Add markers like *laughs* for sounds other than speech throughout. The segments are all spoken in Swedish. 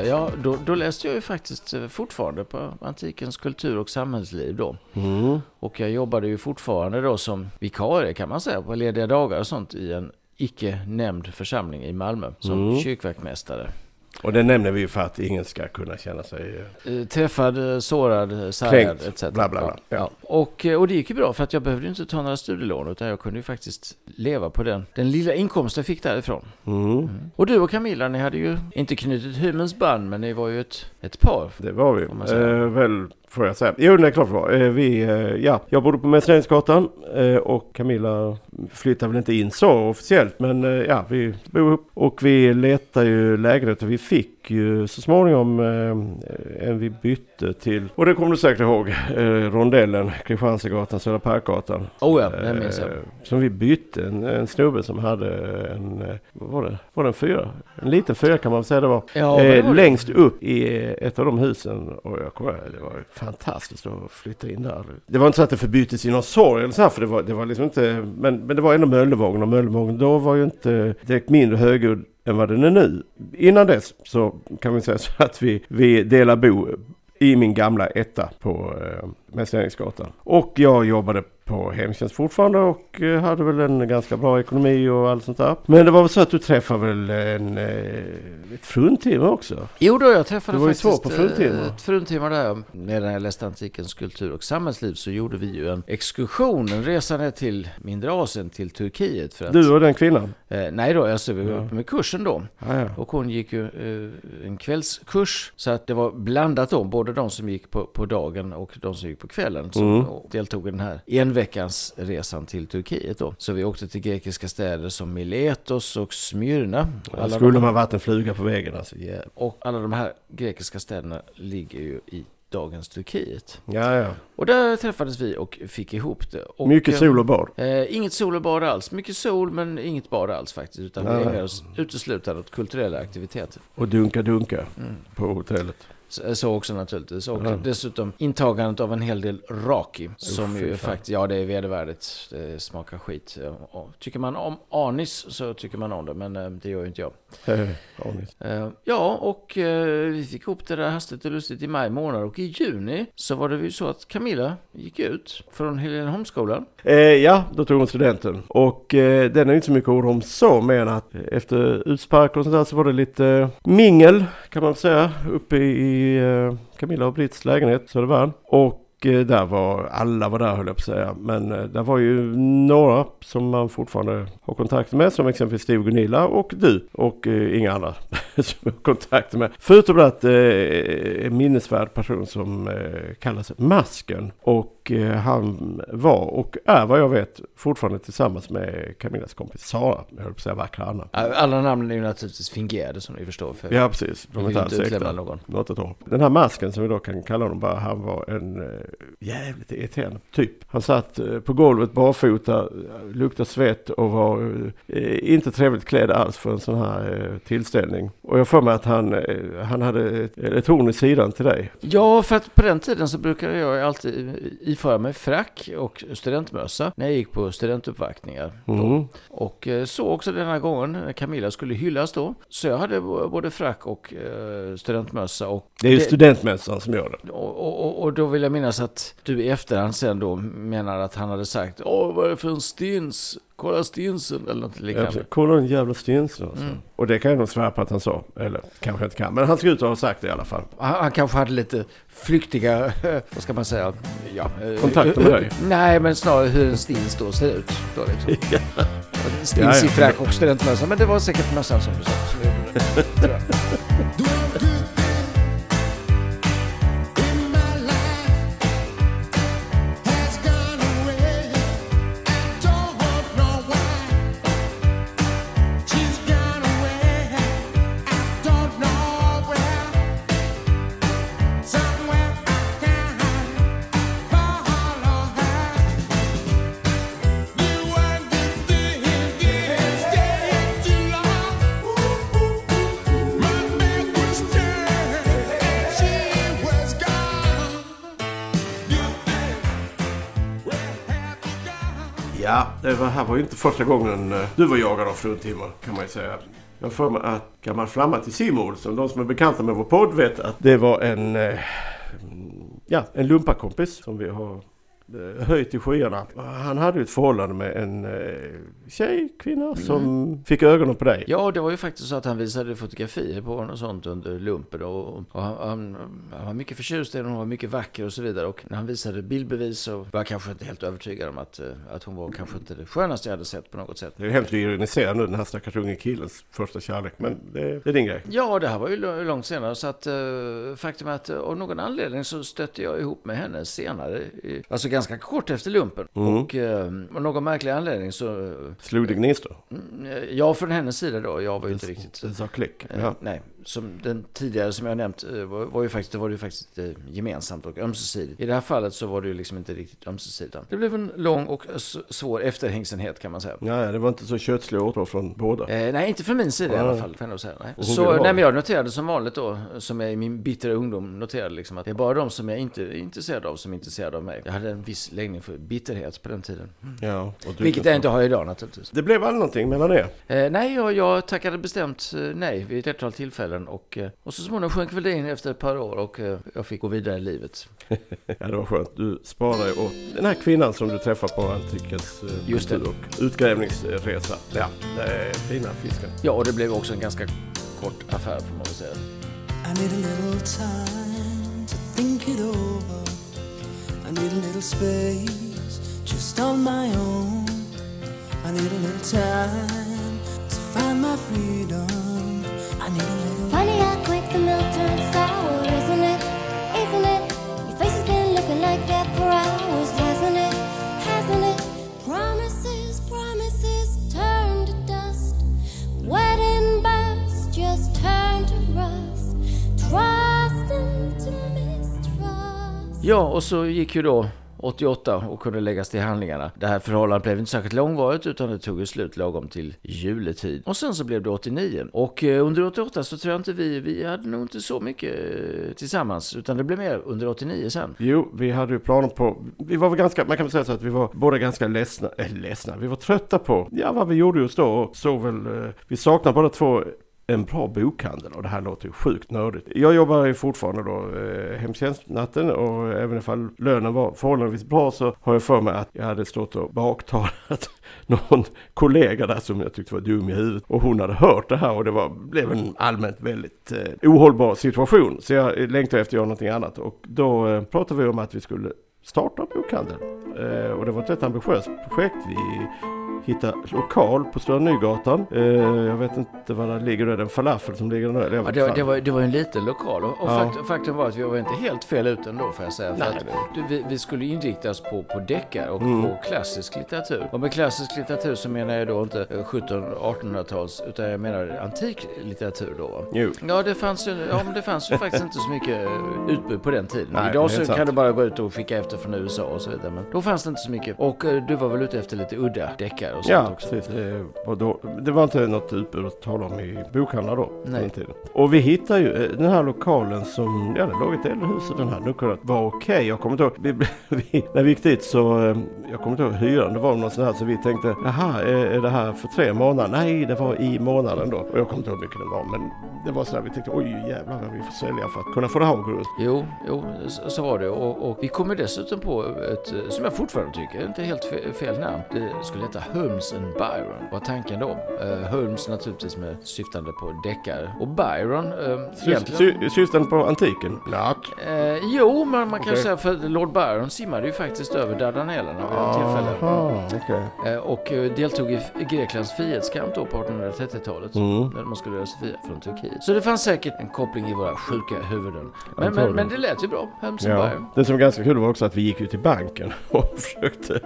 88, ja då, då läste jag ju faktiskt eh, fortfarande på antikens kultur och samhällsliv då. Mm. Och jag jobbade ju fortfarande då som vikarie kan man säga på lediga dagar och sånt i en icke nämnd församling i Malmö som Mm. kyrkvaktmästare. Och det nämner vi ju för att ingen ska kunna känna sig... eh, Eh, Träffad, eh, sårad, Kränkt, etc. bla, bla, bla. Ja. Ja. Och, och det gick ju bra för att jag behövde inte ta några studielån utan jag kunde ju faktiskt leva på den, den lilla inkomst jag fick därifrån. Mm. Och du och Camilla, ni hade ju inte knutit hymens band men ni var ju ett, ett par. Det var vi. Eh, väl, får jag säga. Jo, det är klart det var. Eh, vi, eh, ja, jag bodde på Mässleringsgatan eh, och Camilla flyttade väl inte in så officiellt. Men eh, ja, vi bor ihop och vi letade ju lägenhet och vi fick ju så småningom eh, en vi bytte till. Och det kommer du säkert ihåg. Eh, rondellen Kristianstadsgatan, Södra Parkgatan. Oh ja, det minns jag. Eh, Som vi bytte. En, en snubbe som hade en, eh, vad var det? Var det en fyra? En liten fyra kan man säga det var. Ja, det eh, var det. längst upp i ett av de husen. Och jag kommer det var fantastiskt att flytta in där. Det var inte så att det förbyttes i någon sorg eller så här, för det var, det var liksom inte, men, men det var ändå Möllevången och Möllevången då var ju inte direkt mindre högljudd än vad den är nu. Innan dess så kan vi säga så att vi, vi delar bo i min gamla etta på eh, eh, Mässleringsgatan. Och jag jobbade på hemtjänst fortfarande och eh, hade väl en ganska bra ekonomi och allt sånt där. Men det var väl så att du träffade väl en, eh, ett fruntimmer också? Jo då, jag träffade Det var ju faktiskt så på fruntimmer. ett fruntimmer där. Medan jag läste antikens kultur och samhällsliv så gjorde vi ju en exkursion, en resa ner till mindre Asien, till Turkiet. För att, Du och den kvinnan? eh, nej då, alltså vi var uppe med kursen då. Ja, ja. Och hon gick ju eh, en kvällskurs. Så att det var blandat då, både de som gick på, på dagen och de som gick på kvällen. Som Mm. deltog i den här enveckans resan till Turkiet då. Så vi åkte till grekiska städer som Miletos och Smyrna. Alla skulle de- man varit en fluga på väggen alltså. Yeah. och alla de här grekiska städerna ligger ju i dagens Turkiet. Ja, ja. Och där träffades vi och fick ihop det. Och, Mycket eh, sol och bad. Eh, inget sol och bad alls. Mycket sol men inget bad alls faktiskt. Utan vi Nej. ägnade oss uteslutande åt kulturella aktiviteter. Och dunka dunka Mm. på hotellet. Så, så också naturligtvis. Och Ja. dessutom intagandet av en hel del raki. Som ju faktiskt, ja det är vedervärdigt. Det smakar skit. Och tycker man om anis så tycker man om det. Men eh, det gör ju inte jag. Eh, anis. Eh, Ja, och vi fick ihop det där hastigt och lustigt i maj månad. Och i juni så var det ju så att Camilla gick ut från Heleneholmsskolan. Eh, ja, då tog hon studenten. Och eh, den är inte så mycket ord om så, men att efter utspark och sånt där så var det lite mingel kan man säga uppe i Eh, Camilla och Britts lägenhet, Södervärn. Och eh, där var, alla var där höll jag på att säga, men eh, där var ju några som man fortfarande har kontakt med, som exempelvis Steve och Gunilla och du och eh, inga andra *laughs* som jag har kontakt med. Förutom att eh, en minnesvärd person som eh, kallas Masken och eh, han var och är vad jag vet fortfarande tillsammans med Camillas kompis Sara, jag höll på att säga vackra Anna. Alla namnen är ju naturligtvis fingerade som ni förstår. För Ja precis, de är inte alls äkta. någon. Något ha. Den här masken som vi då kan kalla honom bara, han var en eh, jävligt irriterande typ. Han satt eh, på golvet barfota, luktade svett och var inte trevligt klädd alls för en sån här tillställning. Och jag får mig att han, han hade ett horn i sidan till dig. Ja, för att på den tiden så brukade jag alltid iföra mig frack och studentmössa när jag gick på studentuppvaktningar. Mm. Och eh, så också denna gången när Camilla skulle hyllas då. Så jag hade både frack och eh, studentmössa. Och, Det är ju Det- studentmässan som gör det. och, och, och då vill jag minnas att du i efterhand sen då menar att han hade sagt Åh, vad är det för en stins? Kolla stinsen eller något Ja, liknande. precis. Kolla den jävla stensen alltså. Mm. Och det kan jag nog svära på att han sa. Eller kanske inte kan. Men han ser ut att ha sagt det i alla fall. Han, han kanske hade lite flyktiga, *laughs* vad ska man säga, ja, eh, Kontakter med eh, dig? Nej, men snarare hur en stins då ser ut. Då liksom. *laughs* Stins Ja, ja. i frack och studentmössa, men det var säkert mössan som du sa. *laughs* Ja, det var, här var ju inte första gången eh, du var jagad av fruntimmer kan man ju säga. Jag har för mig att gammal flamma till Simon, som de som är bekanta med vår podd vet att det var en, eh, ja, en lumparkompis som vi har höjt i skyarna. Han hade ju ett förhållande med en eh, tjej, kvinna, som fick ögonen på dig. Ja, det var ju faktiskt så att han visade fotografier på henne och sånt under lumpen. Och, och han, han, han var mycket förtjust i henne, hon var mycket vacker och så vidare. Och när han visade bildbevis så var jag kanske inte helt övertygad om att, eh, att hon var kanske inte det skönaste jag hade sett på något sätt. Det är hemskt att ironisera nu, den här stackars unge killens första kärlek. Men det, det är din grej. Ja, det här var ju långt senare. Så att eh, faktum är att eh, av någon anledning så stötte jag ihop med henne senare. Alltså ganska kort efter lumpen. Och eh, av någon märklig anledning så... eh, Slog det gnistor? Mm, Ja, från hennes sida då. Jag var ju inte riktigt... Det sa klick. Eh, Ja. Nej, som den tidigare som jag nämnt eh, var, var ju faktiskt, det var det ju faktiskt eh, gemensamt och ömsesidigt. I det här fallet så var det ju liksom inte riktigt ömsesidigt. Det blev en lång och svår efterhängsenhet kan man säga. Ja, det var inte så kötsliga åtrå från båda. Eh, nej, inte från min sida i alla Nej. fall. Får jag säga. Nej. Så, nej, men jag noterade som vanligt då, som jag i min bittra ungdom noterade liksom att det är bara de som jag inte är intresserad av som är intresserade av mig. Jag hade en viss läggning för bitterhet på den tiden. Ja, och du- Vilket jag inte har idag naturligtvis. Det blev aldrig någonting mellan er. Eh, nej, jag, jag tackade bestämt eh, nej vid ett flertal tillfällen och, eh, och så småningom sjönk väl det in efter ett par år och eh, jag fick gå vidare i livet. *laughs* Ja, det var skönt. Du sparade åt den här kvinnan som du träffade på Antikens eh, Just kultur- och utgrävningsresa. Ja, det är fina fisken. Ja, och det blev också en ganska kort affär får man väl säga. I need a little time to think it over. I need a little space just on my own. I need a little time to find my freedom. Ja, och så gick ju då 88 och kunde läggas till handlingarna. Det här förhållandet blev inte särskilt långvarigt utan det tog ju slut lagom till juletid. Och sen så blev det 89. Och eh, under 88 så tror jag inte vi, vi hade nog inte så mycket eh, tillsammans utan det blev mer under 89 sen. Jo, vi hade ju planer på, vi var väl ganska, man kan väl säga så att vi var båda ganska ledsna, äh, ledsna, vi var trötta på, ja vad vi gjorde just då och så väl, eh, vi saknade båda två en bra bokhandel och det här låter ju sjukt nördigt. Jag jobbar ju fortfarande då eh, hemtjänstnatten och även ifall lönen var förhållandevis bra så har jag för mig att jag hade stått och baktalat *laughs* någon kollega där som jag tyckte var dum i huvudet och hon hade hört det här och det var, blev en allmänt väldigt eh, ohållbar situation. Så jag längtade efter att göra någonting annat och då eh, pratade vi om att vi skulle starta en bokhandel. Eh, och det var ett rätt ambitiöst projekt. Vi hittade lokal på Stora Nygatan. Eh, jag vet inte vad det ligger där, den falafel som ligger där. Ja, det, var, det, var, det var en liten lokal och, och Ja. fakt, faktum var att vi var inte helt fel ute ändå får jag säga. Nej, att vi, vi skulle inrikta oss på, på deckare och Mm. på klassisk litteratur. Och med klassisk litteratur så menar jag då inte eh, 1700-1800-tals utan jag menar antik litteratur då. Jo. Ja, det fanns ju, ja, men det fanns ju faktiskt inte så mycket eh, utbud på den tiden. Nej, Idag så sant. kan du bara gå ut och skicka efter från USA och så vidare. Men då fanns det inte så mycket. Och eh, du var väl ute efter lite udda deckare och sånt Ja, också? precis. Det var, då, det var inte något utbud att tala om i bokhandlar då. Nej. Tiden. Och vi hittade ju eh, den här lokalen som, ja det låg ett äldrehus och den här luckan var okej. Jag kommer inte ihåg, vi, *laughs* vi, när vi gick dit så, eh, jag kommer inte ihåg hyran, det var någon sån här så vi tänkte, jaha, är, är det här för tre månader? Nej, det var i månaden då. Och jag kommer inte ihåg hur mycket det var, men det var så där vi tänkte, oj jävlar vad vi får sälja för att kunna få det här att gå runt. Jo, jo så, så var det. Och, och vi kommer dessutom på ett, eh, som jag fortfarande tycker, inte helt fel, namn. Det skulle heta Holmes and Byron. Vad tanken då? Eh, Holmes naturligtvis med syftande på deckare. Och Byron, eh, egentligen... Sy- Systern på antiken? Ja. Eh, jo, men man kan Okej. säga för Lord Byron simmade ju faktiskt över Dardanellerna vid ett tillfälle. Aha, okej. Eh, och eh, deltog i Greklands frihetskamp då på 1830-talet. Mm. När man skulle göra sig fria från Turkiet. Så det fanns säkert en koppling i våra sjuka huvuden. Men, men, men det lät ju bra. Holmes and Ja. Byron. Det som var ganska kul var också att vi gick ut till banken *laughs* och försökte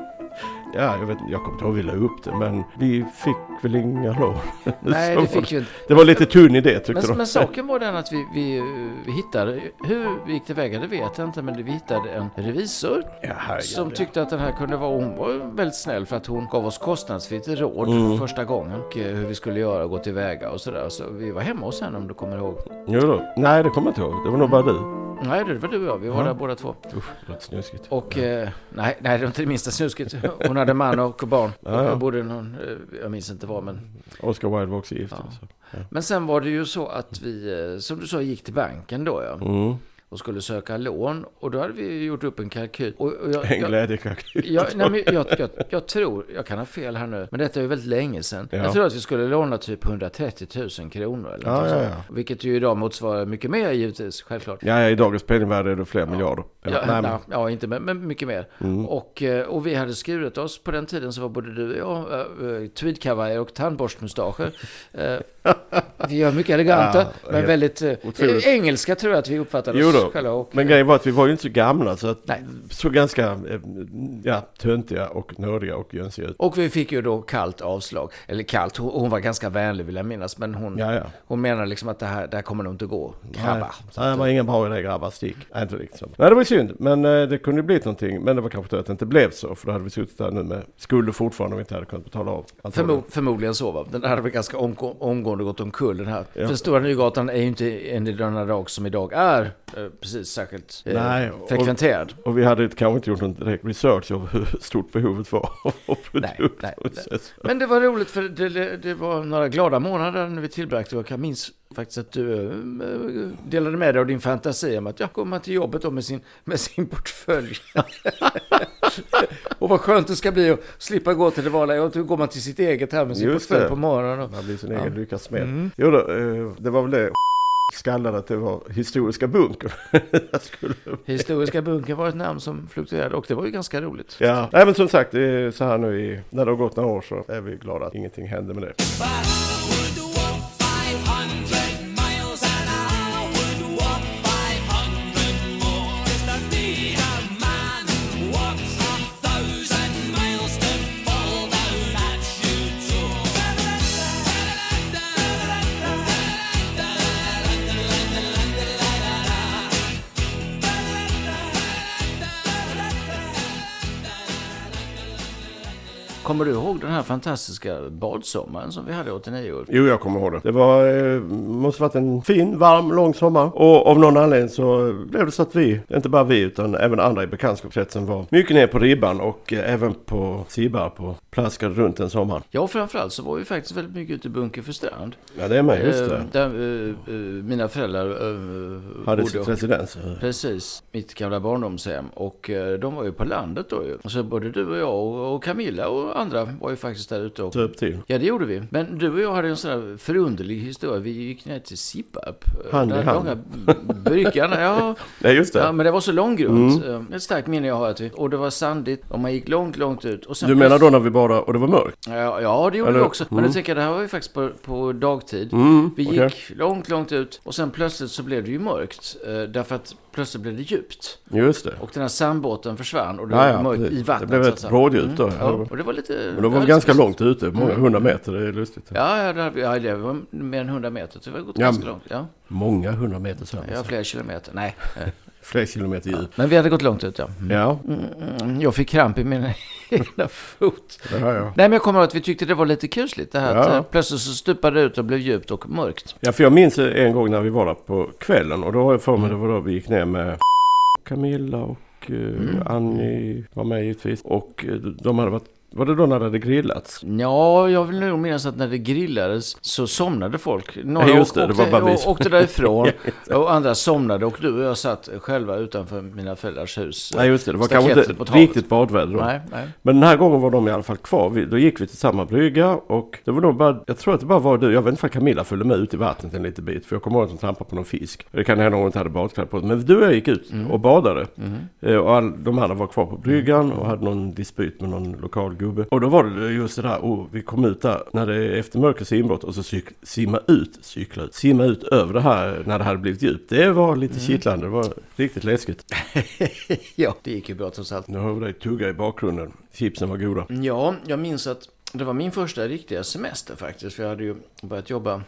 Ja, jag vet jag kommer inte ihåg vi la upp det men vi fick väl inga lån. *laughs* Nej, det var fick ju inte. Det var lite tunn idé tyckte Men, de. men saken var den att vi, vi, vi hittade, hur vi gick tillväga det vet jag inte, men vi hittade en revisor Ja, herregud, som ja. tyckte att den här kunde vara, hon var väldigt snäll för att hon gav oss kostnadsfritt råd Mm. första gången och eh, hur vi skulle göra och gå tillväga och sådär. Så vi var hemma hos henne om du kommer ihåg. Jo då. Nej, det kommer jag inte ihåg. Det var nog bara du. Nej, det var du och jag. Vi var Ja. där båda två. Usch, det låter snuskigt. Och eh, nej, nej, det var inte det minsta snuskigt. Hon hade man och barn. Ja, och ja. jag bodde någon, eh, jag minns inte var, men... Oscar Wilde var också gift. Ja. Alltså. Men sen var det ju så att vi, eh, som du sa, gick till banken då ja. Mm. Och skulle söka lån. Och då hade vi gjort upp en kalkyl. Och, och jag, En jag, glädjekalkyl. jag, nej, men jag, jag, jag tror, jag kan ha fel här nu, men detta är ju väldigt länge sedan. Ja. Jag tror att vi skulle låna typ 130 000 kronor eller Ja, ja, ja. Vilket ju idag motsvarar mycket mer givetvis, självklart. Ja, i dagens penningvärde är det fler miljarder. Ja, nej, men, ja, inte men, men mycket mer. Mm. Och, eh, och vi hade skurit oss på den tiden så var både du och jag äh, tweedkavajer och tandborstmustascher. Eh, vi är mycket eleganta, men väldigt eh, otroligt. engelska tror jag att vi uppfattade oss Och, men grejen var att vi var ju inte så gamla så att Nej. så ganska eh, ja, töntiga och nördiga och jönsiga ut. och vi fick ju då kallt avslag. Eller kallt, hon, var ganska vänlig vill jag minnas. Men hon, Ja, ja. hon menar liksom att det här, det här kommer nog inte gå. Grabbar. Nej, det var ingen bra idé grabbar, stick. Nej, inte riktigt så. Nej, det var synd. Men eh, det kunde ju blivit någonting. Men det var kanske tur att det inte blev så. För då hade vi suttit där nu med skulder fortfarande vi inte hade kunnat betala av. Förmo förmodligen så va. Den hade väl ganska omgå omgående gått omkull den här. Ja. För Stora Nygatan är ju inte en i denna dag som idag är eh, precis särskilt eh, Nej, och- frekventerad. Och vi hade kanske inte gjort någon direkt research av hur stort behovet var *laughs* av Nej, produkt. nej, och nej. så. Men det var roligt för det, det, var några glada månader när vi tillbragte och jag minns faktiskt att du eh, delade med dig av din fantasi om att jag kommer till jobbet då med sin, med sin portfölj. *laughs* och vad skönt det ska bli att slippa gå till det vanliga. Och då går man till sitt eget här med sin Just portfölj det. på morgonen. Och, Man blir sin Ja. egen lyckas smed. Mm. Jo då, eh, det var väl det skallade att det var historiska bunker. *laughs* Skulle... Historiska bunker var ett namn som fluktuerade och det var ju ganska roligt. Ja, nej men som sagt, så här nu i, när det har gått några år så är vi glada att ingenting hände med det. Kommer du ihåg den här fantastiska badsommaren som vi hade 89 år? Jo, jag kommer ihåg det. Det var, eh, måste varit en fin, varm, lång sommar. Och av någon anledning så blev det så att vi, inte bara vi utan även andra i bekantskapskretsen var mycket ner på ribban och eh, även på Sibbar på plaskade runt den sommaren. Ja, framförallt så var vi faktiskt väldigt mycket ute i Bunker för strand. Ja, det är med, just Eh, det. Där, eh, eh, mina föräldrar eh, Hade bodde sitt residens. Precis, mitt gamla barndomshem. Och eh, de var ju på landet då ju. Och så både du och jag och, och Camilla och andra var ju faktiskt där ute. Och, Söp till. ja, det gjorde vi. Men du och jag hade en sån där förunderlig historia. Vi gick ner till Sipparp. eh, Hand i hand. långa bryggan. Ja, *laughs* Nej, just det. ja, men det var så långgrunt. Mm. Ett starkt minne jag har. Att vi, och det var sandigt och man gick långt, långt ut. Och sen Du menar då när vi badade och det var mörkt? Ja, ja det gjorde Eller- vi också. Men mm. jag tänker, det här var ju faktiskt på, på dagtid. Mm, Vi gick långt, långt ut och sen plötsligt så blev det ju mörkt. Eh, därför att plötsligt blev det djupt. Just det. Och den här sandbåten försvann och det Ja, var mörkt i vattnet. Det blev ett bråddjup då. Ja, och det var lite... Men de var ganska långt ute, många Mm. hundra meter, det är lustigt. Ja, ja, det, ja, det var mer än 100 meter. Så det var gått Ja, ganska långt. Ja, Många hundra meter så. ja flera kilometer. Nej. *laughs* Fler kilometer djup. Men vi hade gått långt ut, ja. Mm. Ja, Mm, jag fick kramp i min *laughs* ena fot. det har jag. Nej, men jag kommer ihåg att vi tyckte det var lite kusligt. Det här att Ja. eh, plötsligt så stupade det ut och blev djupt och mörkt. Ja, för jag minns en gång när vi var där på kvällen och då har jag för mig det var då vi gick ner med Camilla och eh, Mm. Annie var med givetvis. Och eh, de hade varit, var det då när det hade grillats? Ja, jag vill nog minnas att när det grillades så somnade folk. Några Ja, just det, åk- det var bara vi åkte, åkte därifrån *laughs* och andra somnade och du och jag satt själva utanför mina föräldrars hus. Nej just det, det var kanske inte riktigt badväder då. Nej, nej. Men den här gången var de i alla fall kvar. Vi, då gick vi till samma brygga och det var nog bara, jag tror att det bara var du, jag vet inte om Camilla följde med ut i vattnet en liten bit. För jag kommer ihåg att hon trampade på någon fisk. Det kan hända om hon inte hade badkläder på sig. Men du och jag gick ut Mm. och badade. Eh, Och all, de andra var kvar på bryggan och hade någon dispyt med någon lokal gubbe. Och då var det just det där, oh, vi kom ut där när det är efter mörkrets inbrott och så cyk, simma ut, cykla ut, simma ut över det här när det hade blivit djupt. Det var lite Mm. kittlande, det var riktigt läskigt. *laughs* ja, det gick ju bra trots allt. Nu har vi dig tugga i bakgrunden. Chipsen var goda. Ja, jag minns att det var min första riktiga semester faktiskt. För jag hade ju börjat jobba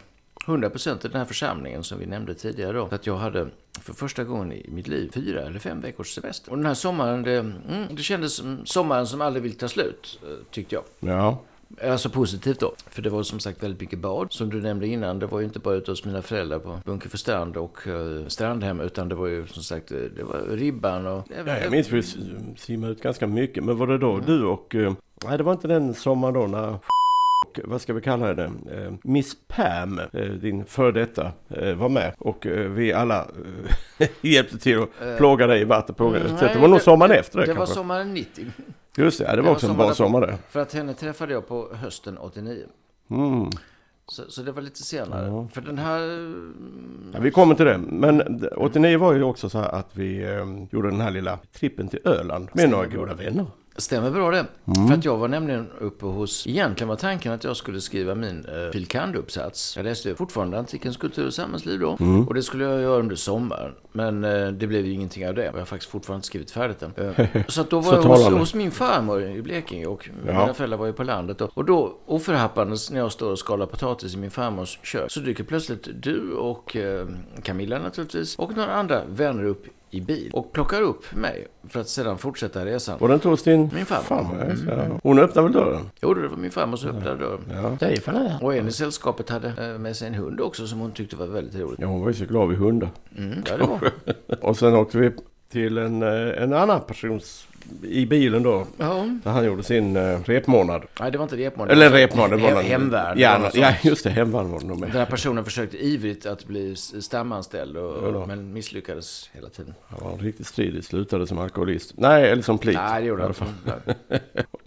100% i den här församlingen som vi nämnde tidigare då. Att jag hade för första gången i mitt liv fyra eller fem veckors semester. Och den här sommaren, det, mm, det kändes som sommaren som aldrig vill ta slut, eh, tyckte jag. Ja, Alltså positivt då. För det var som sagt väldigt mycket bad. Som du nämnde innan, det var ju inte bara ute hos mina föräldrar på Bunkeflo strand och uh, strandhem. Utan det var ju som sagt, eh, det var ribban och... Ja, jag minns vi simmade ut ganska mycket. Men var det då du och... Uh, nej, det var inte den sommaren då när och vad ska vi kalla henne? Eh, Miss Pam, eh, din före detta, eh, var med. Och vi alla *laughs* hjälpte till att plåga dig i vatten på mm, Det var nog det- sommaren efter det, Det var kanske. sommaren 90. Just det, ja, det det var var också en sommaren bra sommar det. För att henne träffade jag på hösten 89. Mm. Så, så det var lite senare. Ja. För den här... Ja, vi kommer till det. Men d- 89 var ju också så här att vi eh, gjorde den här lilla trippen till Öland med några goda vänner. Stämmer bra det. Mm. För att jag var nämligen uppe hos... Egentligen var tanken att jag skulle skriva min eh, fil. kand.uppsats. Jag läste fortfarande antikens kultur och samhällsliv då. Mm. Och det skulle jag göra under sommaren. Men eh, det blev ju ingenting av det. Och jag har faktiskt fortfarande inte skrivit färdigt den. Eh, *laughs* så att då var jag hos, hos min farmor i Blekinge. Och Ja. mina föräldrar var ju på landet. Och, och då oförhappandes när jag står och skalar potatis i min farmors kök. Så dyker plötsligt du och eh, Camilla naturligtvis. Och några andra vänner upp i bil. Och plockar upp mig. För att sedan fortsätta resan. Var det inte hos din Min farmor. så här. Hon öppnade väl dörren? Jo, det var min farmor som öppnade dörren. Ja. Det är fan det. Och en i sällskapet hade eh, med sig en hund också som hon tyckte var väldigt roligt. Ja, hon var ju så glad vid hundar. Mm, ja, det var. *laughs* Och sen åkte vi till en, eh, en annan persons i bilen då. Ja. Han gjorde sin eh, repmånad. Nej, det var inte repmånad. Eller repmånad. Det var någon- hemvärn. Ja, ja, just det. Hemvärn var det nog med. Den här personen försökte ivrigt att bli stamanställd och, då. men misslyckades hela tiden. Han var riktigt stridig. Slutade som alkoholist. Nej, eller som plit. Nej, det gjorde han inte.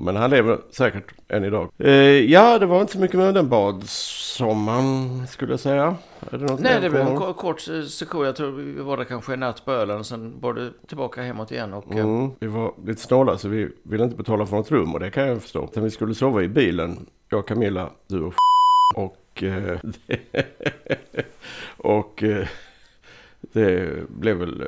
Men han lever säkert än idag. Eh, ja, det var inte så mycket med den badsommaren skulle jag säga. Är det något Nej, det blev en honom? ko- kort eh, sektion. Jag tror vi var där kanske en natt på Öland. Sen var det tillbaka hemåt igen. Och, eh, Mm, vi var lite snåla så vi ville inte betala för något rum och det kan jag förstå. Utan vi skulle sova i bilen, jag, Camilla, du och och eh, *laughs* och eh, det blev väl eh,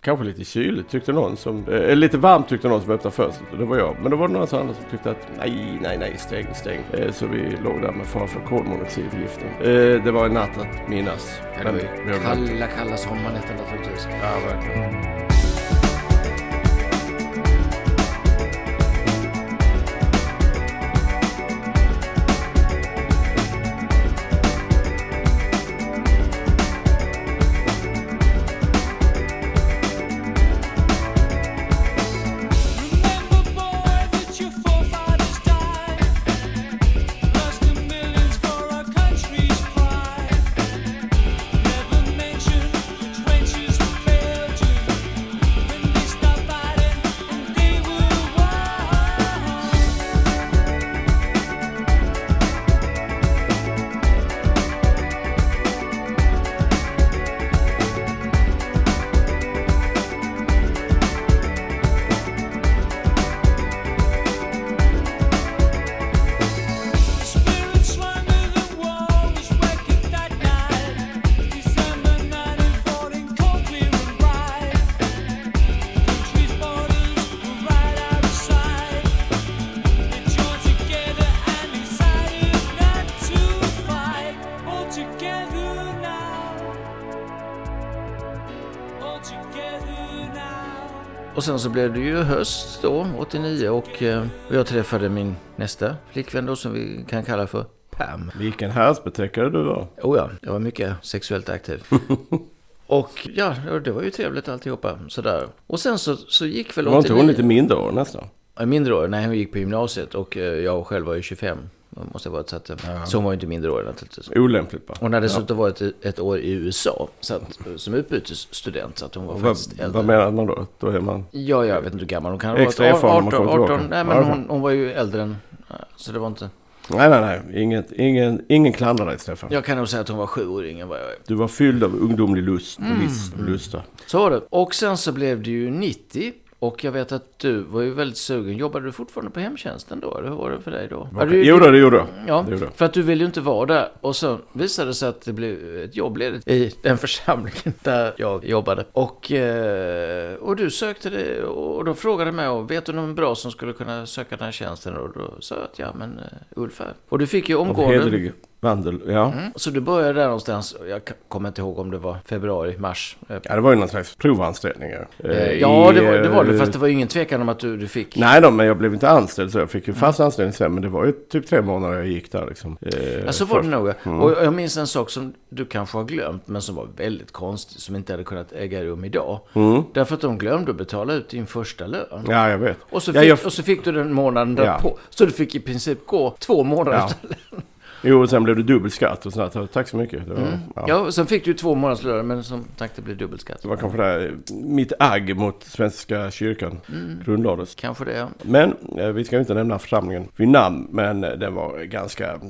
kanske lite kyligt tyckte någon som, eh, lite varmt tyckte någon som öppnade fönstret och det var jag. Men då var det några andra som tyckte att nej, nej, nej, stäng, stäng. Eh, så vi låg där med fara för kolmonoxidgiften. Eh, det var en natt att minnas. ja, det var kalla, kalla sommarnätter naturligtvis. Ja, verkligen. Och sen så blev det ju höst då, 89. Och, eh, och jag träffade min nästa flickvän då som vi kan kalla för Pam. Vilken härsbetäckare du var. Oh ja, jag var mycket sexuellt aktiv. *laughs* och ja, det var ju trevligt alltihopa. Sådär. Och sen så, så gick väl Du var inte hon 89 lite mindre år nästan? Mindre år, nej hon gick på gymnasiet och eh, jag själv var ju 25. Det måste ha varit så att, eh, så hon var ju inte mindre år naturligtvis. Olämpligt bara. Hon hade dessutom varit ett, år i USA så att, som utbytesstudent så att hon var Vad, faktiskt äldre. vad menar man då? Då är man... Ja, jag vet inte hur gammal hon kan ha varit. Extra erfaren när man 18, kommer 18, tillbaka. nej men Ja, hon, hon var ju äldre än... Så det var inte... Nej, nej, nej. Inget, ingen, ingen klandrar dig Stefan. Jag kan nog säga att hon var sju år yngre än vad jag är. Du var fylld av ungdomlig lust Mm. och lusta. Så var det. Och sen så blev det ju 90. Och jag vet att du var ju väldigt sugen. Jobbade du fortfarande på hemtjänsten då? Eller hur var det för dig då? Ja, du- Jo då, det gjorde jag. Ja, gjorde för att du ville ju inte vara där. Och så visade det sig att det blev ett jobb ledigt i den *laughs* församlingen där jag jobbade. Och, eh, och du sökte det och då frågade mig och vet du någon bra som skulle kunna söka den här tjänsten? Och då sa jag att ja, men uh, Ulf här. Och du fick ju omgående... Vandel, ja. Mm. Så du började där någonstans, jag kommer inte ihåg om det var februari, mars. Eh, Ja, det var ju någon slags provanställningar. eh, Ja, det var det, var det eh, fast det var ju ingen tvekan om att du, du fick... Nej då, men jag blev inte anställd så jag fick ju fast anställning sen. Men det var ju typ tre månader jag gick där liksom. Eh, Ja, så var det först. nog. ja. Och jag minns en sak som du kanske har glömt, men som var väldigt konstig, som inte hade kunnat äga rum idag. Därför att de glömde att betala ut din första lön. Ja, jag vet. Och, så Ja, fick, jag- och så fick du den månaden Ja. därpå. Så du fick i princip gå två månader Ja. utan lön. Jo, och sen blev det dubbelskatt och sånt. Tack så mycket. Det var, ja. Ja, och sen fick du två månaders lön, men som sagt det blev dubbelskatt. Det var kanske där mitt agg mot Svenska kyrkan Mm. grundlades. Kanske det, ja. Men eh, vi ska ju inte nämna församlingen vid namn, men eh, den var ganska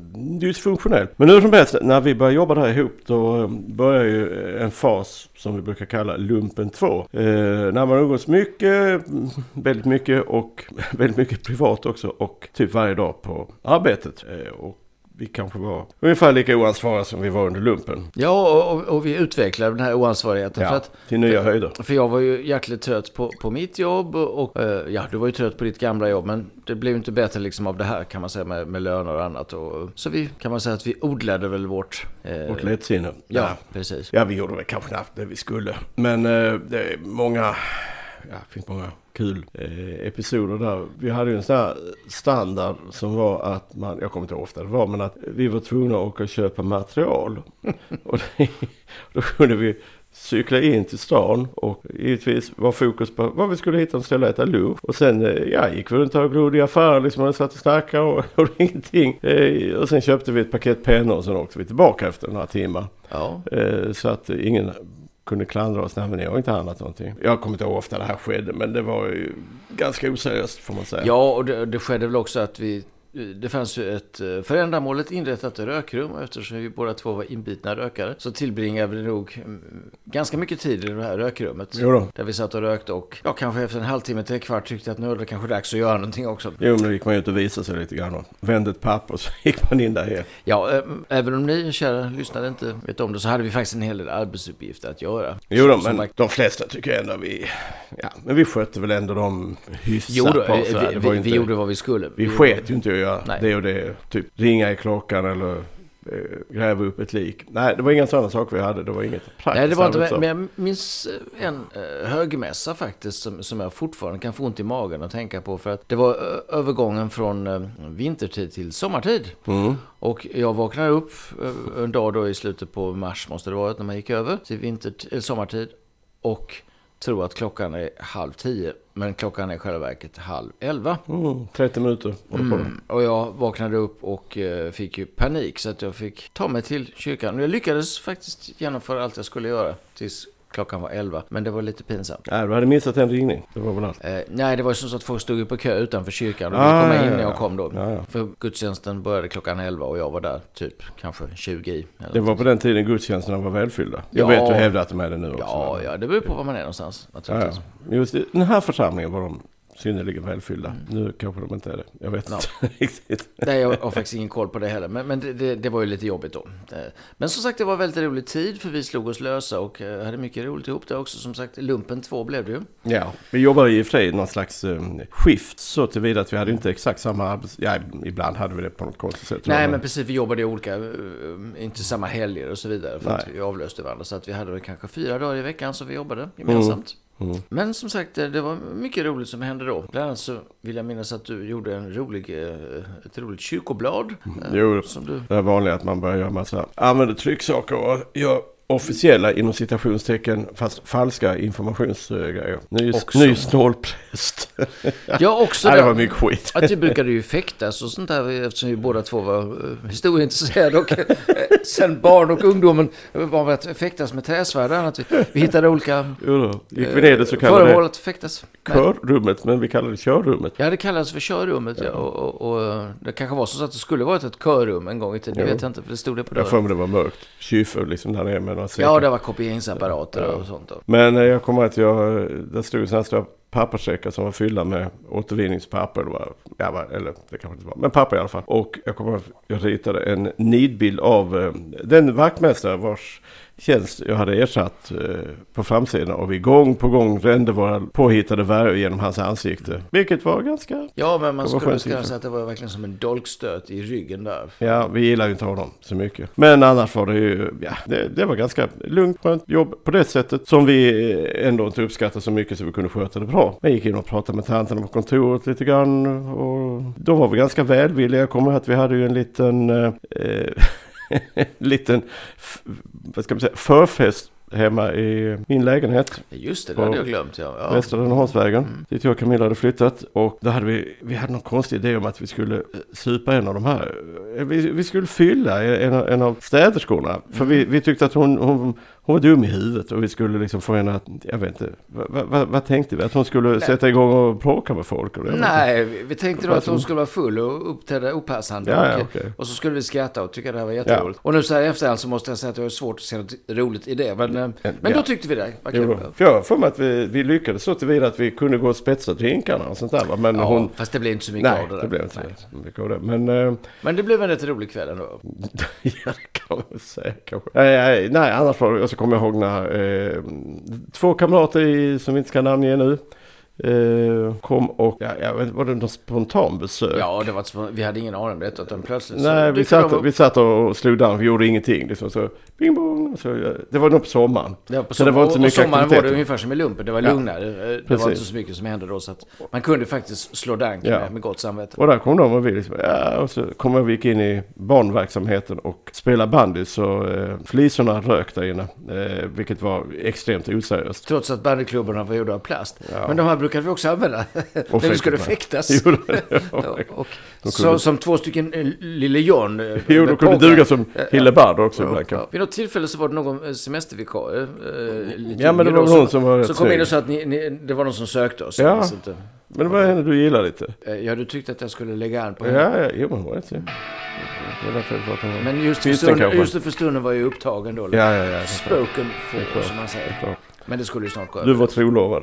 dysfunktionell. Men hur som helst, när vi började jobba där ihop då eh, började ju en fas som vi brukar kalla lumpen 2. Eh, när man umgås mycket, mm, *laughs* väldigt mycket och *laughs* väldigt mycket privat också och typ varje dag på arbetet. Eh, och vi kanske var ungefär lika oansvariga som vi var under lumpen. Ja, och, och, vi utvecklade den här oansvarigheten. För, Ja, att, till nya höjder. för jag var ju hjärtligt trött på, på mitt jobb och eh, ja, du var ju trött på ditt gamla jobb. Men det blev ju inte bättre liksom av det här kan man säga med, med löner och annat. Och, så vi kan man säga att vi odlade väl vårt... eh, Vårt lättsinne. Ja, precis. Ja, vi gjorde väl kanske knappt det vi skulle. Men eh, det är många, ja, det finns många kul eh, episoder där. Vi hade ju en sån här standard som var att man, jag kommer inte ihåg ofta det var, men att vi var tvungna att åka och köpa material. *laughs* och det, då kunde vi cykla in till stan och givetvis var fokus på vad vi skulle hitta och ställa äta lunch. Och sen eh, ja, gick vi runt och glodde i affärer liksom och satt och snackade och *laughs* gjorde ingenting. Eh, och sen köpte vi ett paket pennor och sen åkte vi tillbaka efter några timmar. Ja. Eh, Så att ingen kunde klandra oss. Nej men ni har inte handlat någonting. Jag kommer inte ihåg hur ofta det här skedde men det var ju ganska oseriöst får man säga. Ja, och det, det skedde väl också att vi... Det fanns ju ett eh, för ändamålet inrättat rökrum och eftersom vi båda två var inbitna rökare så tillbringade vi nog mm, ganska mycket tid i det här rökrummet. Jo då. Där vi satt och rökte och ja, kanske efter en halvtimme till en kvart tyckte att nu är det kanske dags att göra någonting också. Jo men då gick man ut och visade sig lite grann och vände ett papper och så *laughs* gick man in där igen. Ja, eh, även om ni kära lyssnare inte vet om det så hade vi faktiskt en hel del arbetsuppgifter att göra. Jo då, men de flesta tycker jag ändå vi... Ja, men vi skötte väl ändå dem hyfsat Jo då, eh, vi, vi, ju vi inte- gjorde vad vi skulle. Vi sket ju inte göra Nej. det och det. Typ ringa i klockan eller eh, gräva upp ett lik. Nej, det var inga sådana saker vi hade. Det var inget praktiskt Nej, det var inte men jag minns eh, en eh, högmässa faktiskt som, som jag fortfarande kan få ont i magen att tänka på. För att det var övergången från vintertid till sommartid. Mm. Och jag vaknade upp en dag då i slutet på mars måste det vara när man gick över till vinter, sommartid. Och tror att klockan är halv tio. Men klockan är i själva verket halv elva. Mm, 30 minuter. Mm. Och jag vaknade upp och eh, fick ju panik så att jag fick ta mig till kyrkan. Och jag lyckades faktiskt genomföra allt jag skulle göra tills klockan var 11. Men det var lite pinsamt. Nej, du hade missat en ringning. Det var väl allt. Eh, nej, det var ju som så att folk stod ju på kö utanför kyrkan och Ah, ville komma ja, in när jag ja. kom då. Ja, ja. För gudstjänsten började klockan 11 och jag var där typ kanske 20 i. Det var på den tiden gudstjänsterna var välfyllda. Jag Ja. vet, du hävdar att de är det nu också. Ja, ja, det beror på var man är någonstans naturligtvis. Just i den här församlingen var de synnerligen välfyllda. Nu kanske de inte är det. Jag vet Ja. inte *laughs* riktigt. Nej, jag har faktiskt ingen koll på det heller. Men, men det, det, det var ju lite jobbigt då. Eh, Men som sagt, det var väldigt rolig tid för vi slog oss lösa och eh, hade mycket roligt ihop där också. Som sagt, lumpen 2 blev det ju. Ja, vi jobbade i och för sig någon slags um, skift så tillvida att vi hade inte exakt samma arbets... Ja, ibland hade vi det på något konstigt sätt. Nej, men precis. Vi jobbade i olika, eh, inte samma helger och så vidare. För att Nej. vi avlöste varandra. Så att vi hade väl kanske fyra dagar i veckan som vi jobbade gemensamt. Mm. Men som sagt, det det var mycket roligt som hände då. Bland annat så vill jag minnas att du gjorde en rolig, eh, ett roligt kyrkoblad. eh, Jo, Som du... det är vanligt att man börjar göra massa... Använder trycksaker och gör officiella inom citationstecken fast falska informationsgrejer. Ny, ny snålpräst. Ja, också *laughs* det det. var mycket skit. Att vi brukade ju fäktas och sånt där eftersom vi båda två var uh, historieintresserade. Och eh, sen barn och ungdomen var vi att fäktas med träsvärd och annat. Vi, vi hittade olika Jo då, gick vi ner det så kallade föremål att fäktas. körrummet, men vi kallade det körrummet. Ja, det kallades för körrummet. Ja. Och, och, och eh, det kanske var så att det skulle varit ett körrum en gång i tiden. Det vet jag inte, för det stod det på Jag får dörren. det var mörkt. Kyfer liksom där nere några säckar. Ja, det var kopieringsapparater och sånt. Då. Men eh, jag kommer att jag, det stod sådana stora papperssäckar som var fyllda med återvinningspapper. Det var, ja, eller det kanske inte var, men papper i alla fall. Och jag kommer att jag ritade en nidbild av eh, den vaktmästare vars tjänst jag hade ersatt eh, på framsidan och vi gång på gång rände våra påhittade värjor genom hans ansikte. Vilket var ganska... Ja, men man skulle säga att det var verkligen som en dolkstöt i ryggen där. Ja, vi gillar ju inte honom så mycket. Men annars var det ju, ja, det, det var ganska lugnt, skönt jobb på det sättet som vi eh, ändå inte uppskattar så mycket så vi kunde sköta det bra. Jag gick in och pratade med tanterna på kontoret lite grann och då var vi ganska välvilliga. Jag kommer ihåg att vi hade ju en liten, eh, eh, *laughs* liten, vad ska man säga, förfest hemma i min lägenhet. Just det, det hade jag glömt. Ja. Ja. Västra Rönneholmsvägen. Dit jag och Camilla hade flyttat. Och då hade vi, vi hade någon konstig idé om att vi skulle eh, supa en av de här. eh, Vi, vi skulle fylla en, av- en av städerskorna. För vi, vi tyckte att hon, hon, hon var dum i huvudet och vi skulle liksom få henne att, jag vet inte, vad, vad, vad tänkte vi? Att hon skulle sätta igång och bråka med folk? Och det. Nej, vi, vi tänkte då att hon skulle vara full och uppträda opassande. Ja, ja, och, okej. och så skulle vi skratta och tycka det här var jätteroligt. Och nu så här i efterhand så måste jag säga att jag har svårt att se något roligt i det. Men, eh, men ja. då tyckte vi det var Jo, för jag för mig att vi, vi lyckades så tillvida att vi kunde gå och spetsa drinkarna och sånt där. Men Ja, hon... fast det blev inte så mycket Nej, av det där. det blev inte Nej. så mycket av det. Men... eh, Men det blev en rätt rolig kväll ändå. *laughs* ja, det kan man säga kanske. Nej, nej, nej annars var det, så kommer jag ihåg när eh, två kamrater i, som vi inte ska namnge nu. Eh, kom och, ja, jag vet, var det någon spontan besök? Ja, det var ett, vi hade ingen aning om detta. Utan plötsligt så Nej, vi dyker de satt, vi satt och slog down, vi gjorde ingenting. Liksom, så bing bong. Så, ja, det var nog på sommaren. Det var på Så det var inte så och mycket sommaren var det ungefär som i lumpen. Det var Ja, lugnare. Det var inte så mycket som hände då. Så att man kunde faktiskt slå dank Ja. med, med gott samvete. Och där kom de och vi liksom, ja, och så kom och vi gick in i barnverksamheten och spelade bandy så eh, flisorna rök där inne. Eh, vilket var extremt oseriöst. Trots att bandyklubborna var gjorda av plast. Ja. Men de här brukade vi också använda. *laughs* när vi skulle fäktas. *laughs* Jo, *laughs* Ja, och, så, som två stycken eh, Lille John. eh, Jo, de kunde duga som Ja, ja. Hillebard också Ja, ibland. ja. Vid något tillfälle så var det någon eh, semestervikarie. Lite Ja, men det var någon som var rätt Så kom in och sa att ni, ni, det var någon som sökte oss. Ja. Men det var henne du gillade lite. Ja, du tyckte att jag skulle lägga an på henne. Ja, ja, jo men hon var rätt Men just för, stunden, just för stunden var jag upptagen då. Ja, ja, ja. är klart. Spoken for, som man säger. Men det skulle ju snart gå Du över. var trolovad.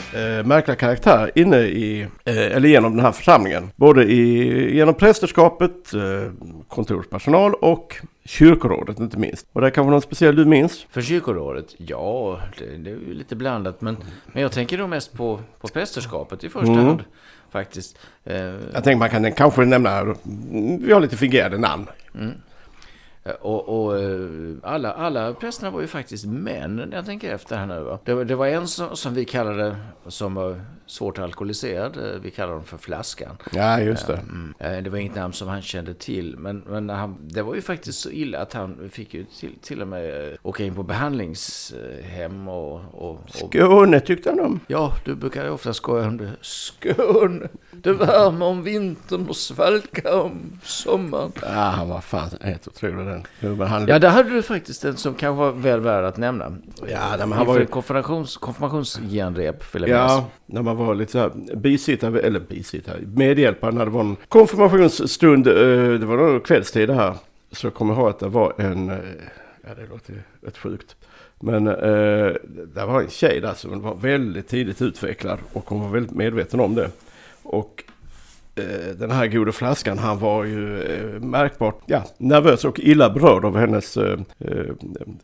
eh, märkliga karaktärer inne i, eh, eller genom den här församlingen. Både i, genom prästerskapet, eh, kontorspersonal och kyrkorådet inte minst. Och det kan vara någon speciell du minns? För kyrkorådet? Ja, det, det är ju lite blandat. Men, men jag tänker nog mest på, på prästerskapet i första Mm. hand. Faktiskt. Eh, Jag tänker man kan kanske nämna, mm, vi har lite fingerade namn. Eh, och, och eh, alla, alla prästerna var ju faktiskt män, jag tänker efter här nu. Va? Det, det var en som, som vi kallade, som var svårt alkoholiserad, eh, vi kallade honom för Flaskan. Ja, just det. Mm. Eh, Det var inget namn som han kände till, men, men han, det var ju faktiskt så illa att han fick ju till, till och med eh, åka in på behandlingshem och... och, och Skåne tyckte han om. Ja, du brukar ju ofta skoja om det. Skåne, det värmer om vintern och svalkar om sommaren. Ja, han var fan helt otrolig den gubben. Ja, där hade du faktiskt en som kanske var väl värd att nämna. Ja, men han var ju- konfirmations, konfirmationsgenrep, vill jag. Ja, när man var lite så här bisittare, eller bisittare, medhjälpare när det var en konfirmationsstund, eh, det var då kvällstid det här. Så kommer jag ihåg att det var en, eh, ja det låter ju rätt sjukt. Men eh, det var en tjej där som var väldigt tidigt utvecklad och hon var väldigt medveten om det. Och den här gode flaskan han var ju eh, märkbart ja, nervös och illa berörd av hennes eh, eh,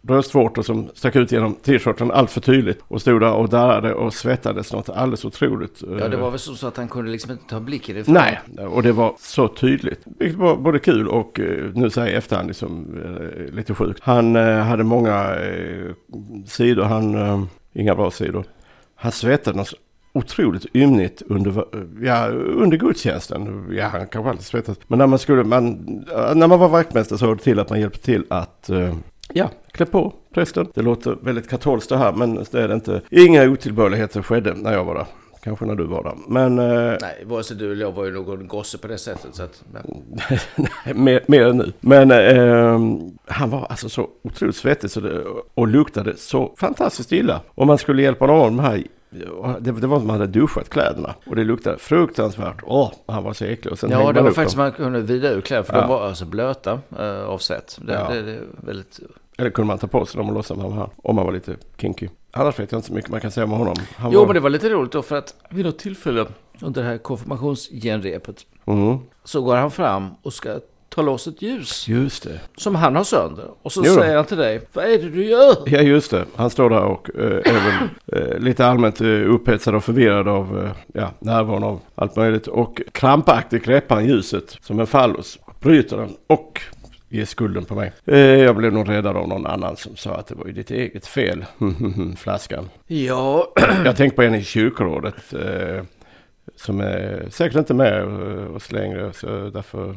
bröstvårtor som stack ut genom t-shirten allt för tydligt. Och stod där och darrade och svettades något alldeles otroligt. eh, Ja, det var väl så, att han kunde liksom inte ta blicken ifrån. Nej, och det var så tydligt. Vilket var både kul och eh, nu säger jag efterhand liksom, eh, lite sjukt. Han eh, hade många eh, sidor, han, eh, inga bra sidor. Han svettades otroligt ymnigt under, ja, under gudstjänsten. Ja, han kanske alltid svettas. Men när man, skulle, man, när man var vaktmästare så hörde det till att man hjälpte till att eh, Ja, klä på prästen. Det låter väldigt katolskt det här, men det är det inte. Inga otillbörligheter skedde när jag var där. kanske när du var där. Men eh, Nej, vare sig du eller jag var ju någon gosse på det sättet. Så att, men, *laughs* Nej, mer, mer än nu. Men ehm, han var alltså så otroligt svettig så det, och luktade så fantastiskt illa. Och man skulle hjälpa honom av de här det, det var som att man hade duschat kläderna. Och det luktade fruktansvärt. Åh, han var så äcklig. Och sen ja, det man var faktiskt dem. man kunde vida ur kläder. För Ja. de var alltså blöta eh, av svett. Det, Ja. det, det väldigt... Eller kunde man ta på sig dem och låtsas med de här. Om man var lite kinky. Annars vet jag inte så mycket man kan säga om honom. Han Jo, var... men det var lite roligt då för att vid något tillfälle under det här konfirmationsgenrepet Mm, så går han fram och ska ta loss ett ljus just det. som han har sönder. Och så Jo då. säger han till dig, vad är det du gör? Ja, just det. Han står där och eh, är väl eh, lite allmänt eh, upphetsad och förvirrad av eh, ja, närvaron av allt möjligt. Och krampaktigt greppar han ljuset som en fallos. Bryter den och ger skulden på mig. Eh, jag blev nog räddad av någon annan som sa att det var ju ditt eget fel. *laughs* Flaskan. Ja, Jag tänkte på en i kyrkorådet. Eh, som är säkert inte med eh, oss längre. Så därför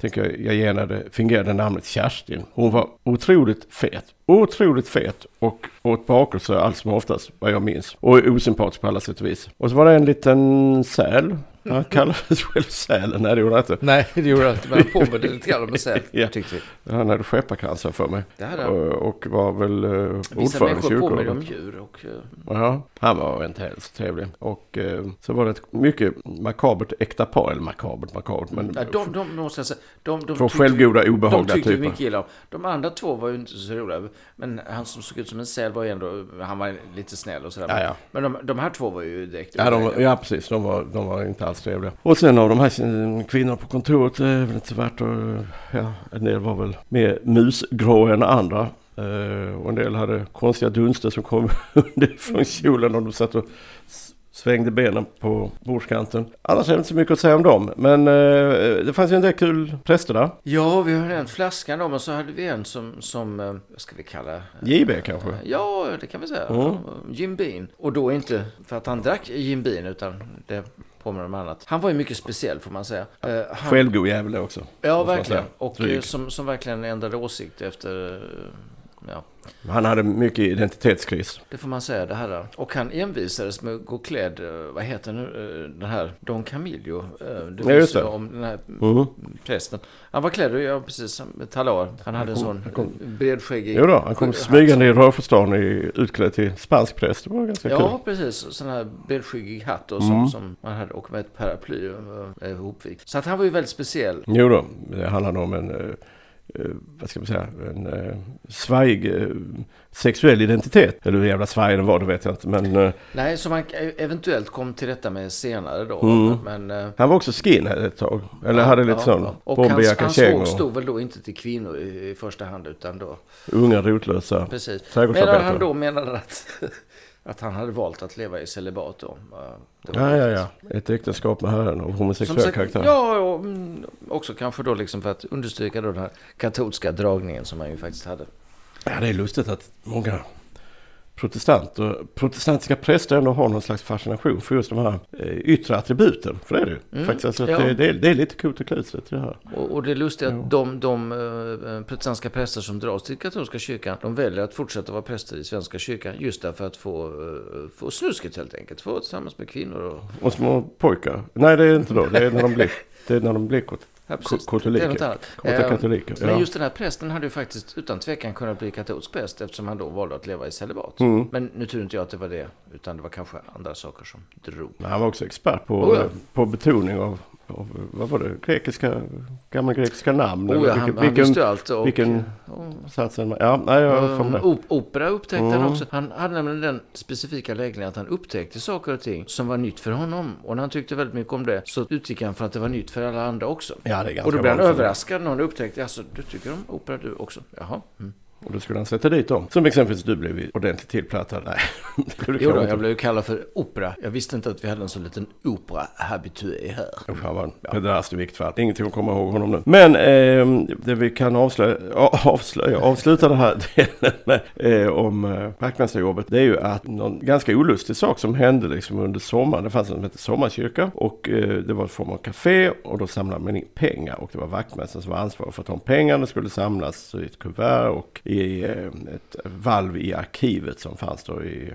tänker jag, jag ger henne det fingerade namnet Kerstin. Hon var otroligt fet. Otroligt fet och åt bakelse allt som oftast vad jag minns. Och osympatisk på alla sätt och vis. Och så var det en liten säl. *laughs* Han kallades själv sälen. Nej det gjorde han inte. nej det gjorde jag inte. Men han *laughs* påminde lite grann om sig, Ja. tyckte vi. Han hade skepparcancer för mig. Det hade han. Och, var väl eh, Vissa ordförande i människor påminner om djur och... eh, Ja, han var inte helt trevlig. Och eh, så var det ett mycket makabert äkta par. Eller makabert, makabert. Men Ja, de, de måste säga, de, de tyckte- självgoda, De obehagliga tyckte vi typer. mycket illa om. De andra två var ju inte så roliga. Men han som såg ut som en säl var ju ändå, han var lite snäll och sådär. Ja, ja. Men de, de här två var ju direkt Ja, de, ja, precis. De var, de var inte alls trevliga. Och sen av de här eh, kvinnorna på kontoret, det är väl inte så värt att... Ja, en del var väl mer musgrå än andra. Eh, och en del hade konstiga dunster som kom *laughs* underifrån kjolen och de satt och svängde benen på bordskanten. Annars är det inte så mycket att säga om dem. Men eh, det fanns ju en del kul präster där. Ja, vi har en flaskan då, men så hade vi en som, som eh, vad ska vi kalla? JB kanske? Ja, det kan vi säga. Mm. Jim Beam. Och då inte för att han drack Jim Beam, utan det påminner om annat. Han var ju mycket speciell får man säga. Eh, han, Självgod jävel också. Ja, verkligen. Och eh, som, som verkligen ändrade åsikt efter... Ja, Han hade mycket identitetskris. det får man säga det här. Och han envisades med att gå klädd, eh, vad heter nu, eh, den här Don Camillo. eh, Det Ja, just det. om den här Mm. prästen. Han var klädd, ja precis, som med talar. Han hade en sån bredskäggig... Jo då, han kom smygande i Rörsjöstaden i- utklädd till spansk präst. Det var ganska Ja, kul. precis. Sån här bredskäggig hatt och som, Mm. som man hade och med ett paraply ihopvikt. Så att han var ju väldigt speciell. Jo då, det handlade om en, vad ska man säga, en uh, svajig eh, sexuell identitet. Eller hur jävla svajig den var, det vet jag inte. Men eh, Nej, som man eventuellt kom till rätta med senare då. Mm. Men, eh, han var också skinhead ett tag. Eller hade lite sån Och hans, hans såg stod väl då inte till kvinnor i, i första hand utan då, unga rotlösa precis. Medan han då menade att, *laughs* att han hade valt att leva i celibat då. Ja, ja, ja. Ett äktenskap med herren av homosexuell sagt, karaktär. ja, och mm, också kanske då liksom för att understryka då den här katolska dragningen som han ju faktiskt hade. Ja, det är lustigt att många protestanter, protestantiska präster ändå har någon slags fascination för just de här eh, yttre attributen. För det är det ju. Mm, Faktiskt, alltså, att ja. det, det, är, det är lite coolt att klä sig till det här. Och, och det är lustigt Jo. att de, de eh, protestantiska präster som dras till katolska kyrkan, de väljer att fortsätta vara präster i svenska kyrkan just därför att få, eh, få snusket helt enkelt. Få tillsammans med kvinnor och... Och små pojkar. Nej, det är inte då. Det är när de blir, det är när de blir Ja, katoliker. annat. korta Eh, katoliker. Men just den här prästen hade ju faktiskt utan tvekan kunnat bli katolsk präst eftersom han då valde att leva i celibat. Mm. Men nu tror inte jag att det var det, utan det var kanske andra saker som drog. Men han var också expert på, Oh ja. på betoning av, vad var det, grekiska, gamla grekiska namn. Oh, ja, han, vilken, han vilken visste allt. Och, vilken och, satsen, ja, nej, jag Um, op- opera upptäckte han Mm. också. Han hade nämligen den specifika läggningen att han upptäckte saker och ting som var nytt för honom. Och när han tyckte väldigt mycket om det så utgick han från att det var nytt för alla andra också. Ja, det är Och då blev han överraskad när han upptäckte, alltså du tycker om opera du också? Jaha. Mm. Och då skulle han sätta dit dem. Som exempelvis du blev ordentligt tillplattad. Nej, *laughs* det du Jo då, jag blev kallad för opera. Jag visste inte att vi hade en så liten opera-habitué här. Usch, han var en pedrast i vilket fall. Ingenting att komma ihåg honom nu. Men eh, det vi kan avslöja, avslöja avsluta det här *laughs* delen med eh, om eh, vaktmästarjobbet. Det är ju att någon ganska olustig sak som hände liksom under sommaren. Det fanns en som hette Sommarkyrka och eh, det var en form av café och då samlade man in pengar och det var vaktmästaren som var ansvarig för att de pengarna skulle samlas i ett kuvert och i i eh, ett valv i arkivet som fanns då i,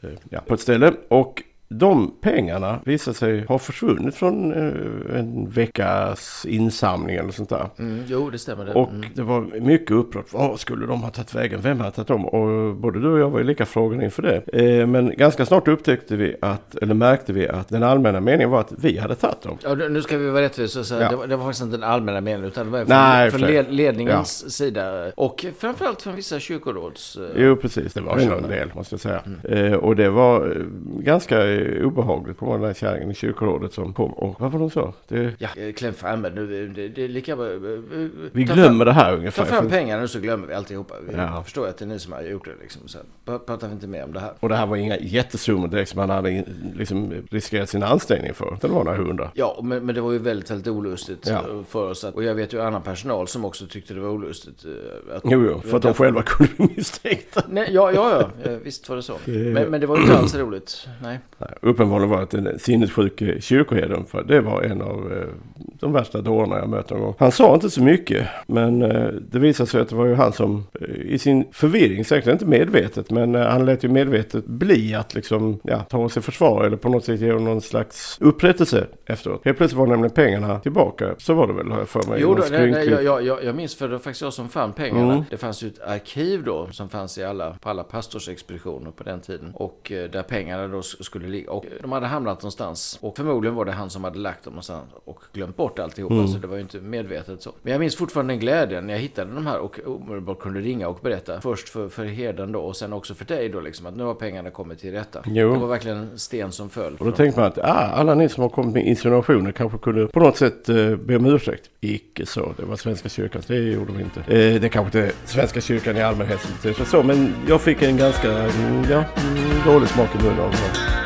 eh, ja, på ett ställe. Och de pengarna visar sig ha försvunnit från eh, en veckas insamling eller sånt där. Mm, jo, det stämmer. Det. Och Mm. det var mycket upprört. Vad skulle de ha tagit vägen? Vem har tagit dem? Och både du och jag var ju lika frågan inför det. Eh, men ganska snart upptäckte vi att, eller märkte vi att den allmänna meningen var att vi hade tagit dem. Ja, nu ska vi vara rättvisa och säga Ja. det, var, det var faktiskt inte den allmänna meningen utan det var från, Nej, från led, ledningens sida. Och framförallt från vissa kyrkoråds... eh, Jo, precis. Det var en del, måste jag säga. Eh, och det var ganska eh, obehagligt på den där kärringen i kyrkorådet som kom. Och vad var de sa? Det, Ja, eh, kläm fram nu. Det, det är lika bra. eh, eh, vi ta glömmer fram, det här Ta ungefär. fram För- pengarna nu så glömmer vi alltihopa. Vi Ja. förstår att det är ni som har gjort det liksom. Så pratar vi inte mer om det här. Och det här var inga jättesummor direkt som han hade liksom riskerat sin anställning för. Det var några hundra. Ja, men, men det var ju väldigt, väldigt olustigt Ja. för oss. Att, och jag vet ju annan personal som också tyckte det var olustigt. Att, Jo, jo, för att de själva *laughs* kunde bli misstänkta. Nej, ja, ja, ja, visst var det så. Men, men det var ju inte alls roligt. Nej. *clears throat* Uppenbarligen var det den sinnessjuke kyrkoherden. För det var en av eh, de värsta dårarna jag mött någon gång. Han sa inte så mycket. Men eh, det visade sig att det var ju han som eh, i sin förvirring, säkert inte medvetet. Men eh, han lät ju medvetet bli att liksom ja, ta sig försvar. Eller på något sätt ge någon slags upprättelse efteråt. Helt plötsligt var nämligen pengarna tillbaka. Så var det väl har jag för mig. Jo, då, nej, nej, jag, jag, jag, minns för det var faktiskt jag som fann pengarna. Mm. Det fanns ju ett arkiv då som fanns i alla, på alla pastorsexpeditioner på den tiden. Och eh, där pengarna då skulle ligga. Och de hade hamnat någonstans. Och förmodligen var det han som hade lagt dem någonstans och glömt bort alltihopa. Mm. Så det var ju inte medvetet så. Men jag minns fortfarande glädjen när jag hittade de här och omedelbart kunde ringa och berätta. Först för, för herden då och sen också för dig då liksom. Att nu har pengarna kommit till rätta. Jo. Det var verkligen en sten som föll. Och då tänkte man att ah, alla ni som har kommit med insinuationer kanske kunde på något sätt eh, be om ursäkt. Icke så. Det var Svenska kyrkan. Det gjorde vi inte. Eh, det kanske inte Svenska kyrkan i allmänhet som så. Men jag fick en ganska mm, ja, mm, dålig smak i munnen av det.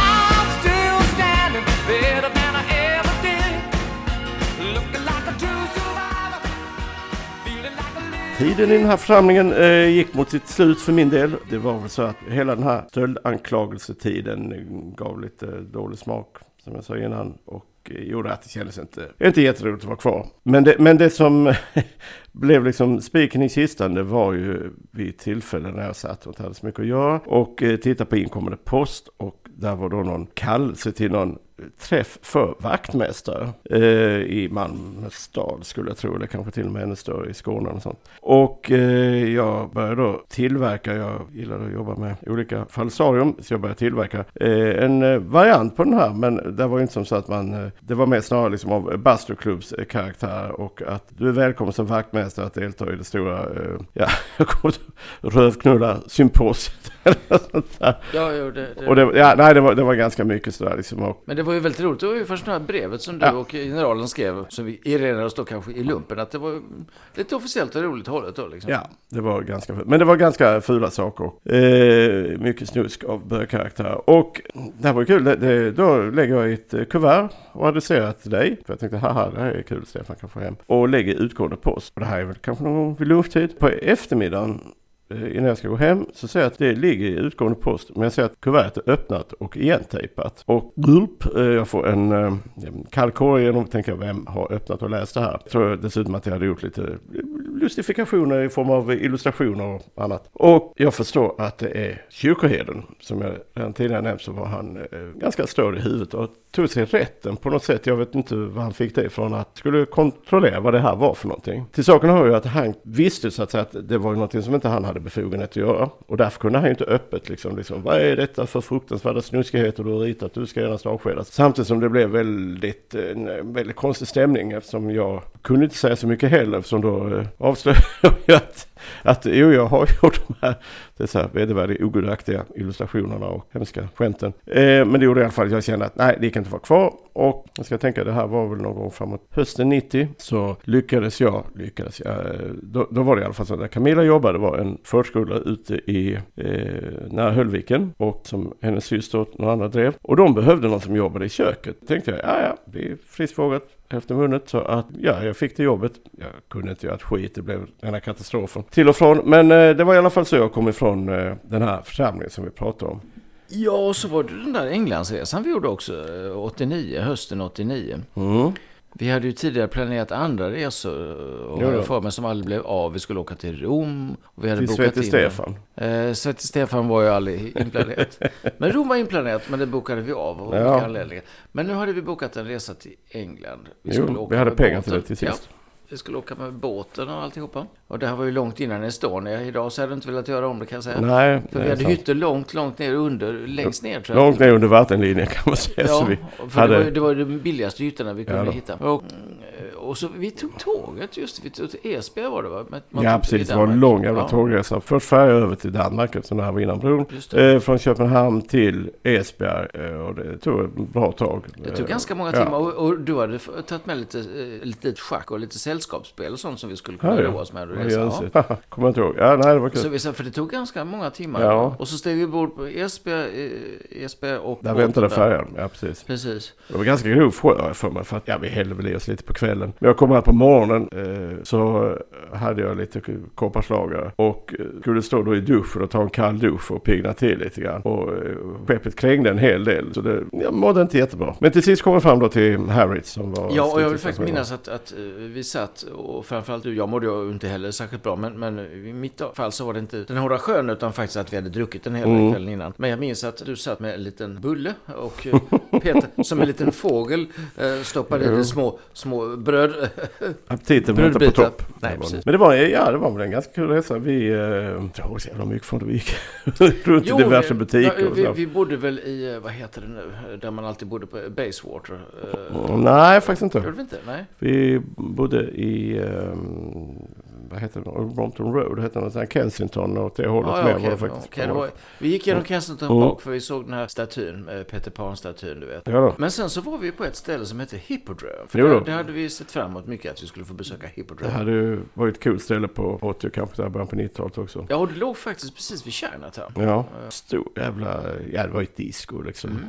Tiden i den här församlingen eh, gick mot sitt slut för min del. Det var väl så att hela den här stöldanklagelsetiden gav lite dålig smak, som jag sa innan. Och eh, gjorde att det kändes inte, inte jätteroligt att vara kvar. Men det, men det som *laughs* blev liksom spiken i kistan, det var ju vid tillfällen när jag satt och inte hade så mycket att göra. Och eh, tittade på inkommande post. Och där var då någon kallelse till någon träff för vaktmästare eh, i Malmö stad skulle jag tro, eller kanske till och med ännu större i Skåne och sånt. Och eh, jag började då tillverka, jag gillade att jobba med olika falsarium, så jag började tillverka eh, en eh, variant på den här, men det var ju inte som så att man, eh, det var mer snarare liksom av Buster Clubs eh, karaktär och att du är välkommen som vaktmästare att delta i det stora, ja, *laughs* jag kommer rövknulla symposiet eller sånt där. Ja, jo, det, det. Och det, ja, nej, det var, det var ganska mycket sådär liksom. Och, Men det var ju väldigt roligt. Det var ju först det här brevet som du Ja. och generalen skrev. Som vi erinrade oss då kanske i lumpen. Att det var lite officiellt och roligt hållet då liksom. Ja, det var ganska Men det var ganska fula saker. Eh, mycket snusk av bögkaraktär. Och det här var ju kul. Det, det, då lägger jag i ett eh, kuvert och adresserar till dig. För jag tänkte, haha, det här är kul. Stefan kan få hem. Och lägger utgående post. Och det här är väl kanske någon gång vid lunchtid. På eftermiddagen Eh, innan jag ska gå hem så ser jag att det ligger i utgående post. Men jag ser att kuvertet är öppnat och igentejpat. Och gulp, eh, jag får en eh, en kall korg genom tänker vem har öppnat och läst det här? Jag tror dessutom att jag hade gjort lite lustifikationer i form av illustrationer och annat. Och jag förstår att det är kyrkoherden. Som jag redan tidigare nämnt så var han ganska stor i huvudet och tog sig rätten på något sätt. Jag vet inte var han fick det ifrån att skulle kontrollera vad det här var för någonting. Till saken hör ju att han visste så att säga att det var ju någonting som inte han hade befogenhet att göra. Och därför kunde han ju inte öppet liksom, liksom vad är detta för fruktansvärda snuskigheter du har ritat? Du ska genast avskedas. Samtidigt som det blev väldigt, eh, en väldigt konstig stämning eftersom jag kunde inte säga så mycket heller eftersom då eh, avslöjade *laughs* jag att, att jo, jag har *laughs* gjort de här dessa vedervärdiga ogudaktiga illustrationerna och hemska skämten. Eh, men det gjorde i alla fall att jag kände att nej, det kan inte vara kvar. Och jag ska tänka, det här var väl någon gång framåt hösten 90 så lyckades jag, lyckades jag, eh, då, då var det i alla fall så att där Camilla jobbade var en förskola ute i eh, nära Höllviken och som hennes syster och några andra drev. Och de behövde någon som jobbade i köket. Tänkte jag, ja ja, det är friskt vågat hälften vunnet. Så att ja, jag fick det jobbet. Jag kunde inte göra ett skit, det blev den här katastrofen. Till och från, men eh, det var i alla fall så jag kom ifrån eh, den här församlingen som vi pratade om. Ja, och så var det den där Englandsresan vi gjorde också, eh, 89, hösten 89. Mm. Vi hade ju tidigare planerat andra resor och Jo, för mig som aldrig blev av. Vi skulle åka till Rom. Och vi hade Till Svete Stefan. Eh, Svette Stefan var ju aldrig inplanerat. *laughs* Men Rom var inplanerat, men det bokade vi av av Ja. olika anledningar. Men nu hade vi bokat en resa till England. Vi, Jo, vi hade pengar till det till sist. Ja, vi skulle åka med båten och alltihopa. Och det här var ju långt innan Estonia. Idag så hade jag inte velat göra om det kan jag säga. Nej, För vi hade sant. hytter långt, långt ner under, längst ner tror jag. Långt ner under vattenlinjen kan man säga. så Ja, vi för hade... det, var ju, det var ju de billigaste ytorna vi kunde Ja hitta. Och, och så vi tog tåget just, vi tog till Esbjerg var det va? Man Ja precis, det var en lång jävla Ja, tågresa. Först färja över till Danmark eftersom det här var innan bron. Eh, från Köpenhamn till Esbjerg eh, och det tog ett bra tag. Det tog Eh, ganska många ja. timmar och, och du hade tagit med lite, eh, lite schack och lite sällskapsspel och sånt som vi skulle kunna Ja, ja. roa oss med. Och Ja, resa. Ja. Kommer jag inte ihåg. Ja, nej det var kul. Så vi, sa- för det tog ganska många timmar. Ja. Och så steg vi bord på Esbjerg, eh, Esbjerg och Där väntade färjan. Ja precis. Precis. Det var ganska grov sjö för mig. För att ja, vi hällde väl i oss lite på kvällen. Men jag kom här på morgonen. Eh, så hade jag lite kopparslagare. Och eh, skulle stå då i duschen och ta en kall dusch och pigna till lite grann. Och eh, skeppet krängde en hel del. Så det, jag mådde inte jättebra. Men till sist kom jag fram då till Harriet som var... Ja, och jag vill faktiskt minnas att, att eh, vi satt, och framförallt du, jag mådde ju inte heller särskilt bra, men, men i mitt fall så var det inte den hårda sjön, utan faktiskt att vi hade druckit en hel Mm. kvällen innan. Men jag minns att du satt med en liten bulle och eh, *laughs* Peter som en liten fågel stoppade i små, små bröd... Aptiten var inte på topp. Nej, precis. Men det var, ja, det var väl en ganska kul resa. Vi, eh, jag tror så jävla mycket från det vi gick *laughs* runt i diverse vi- butiker. och vi, så. vi bodde väl i, eh, vad heter det nu, där man alltid bodde på Basewater. Eh, Nej, faktiskt inte. Gjorde vi inte? Nej. Vi bodde i, ehm, vad heter det, Brompton Road, det heter något sånt här Kensington och åt det hållet Ja, med okej, var det faktiskt. okej, det var, vi gick genom Kensington Mm. Park för vi såg den här statyn, eh, Peter Pan-statyn du vet. Ja. Men sen så var vi på ett ställe som hette Hippodrome. För det, det hade vi sett fram emot mycket, att vi skulle få besöka Det Hippodrome. hade ju varit ett kul ställe på 80 och kanske där början på 90-talet också. Ja, och det låg faktiskt precis vid Chinatown. Ja, stor jävla, ja det var ett disco liksom. Mm.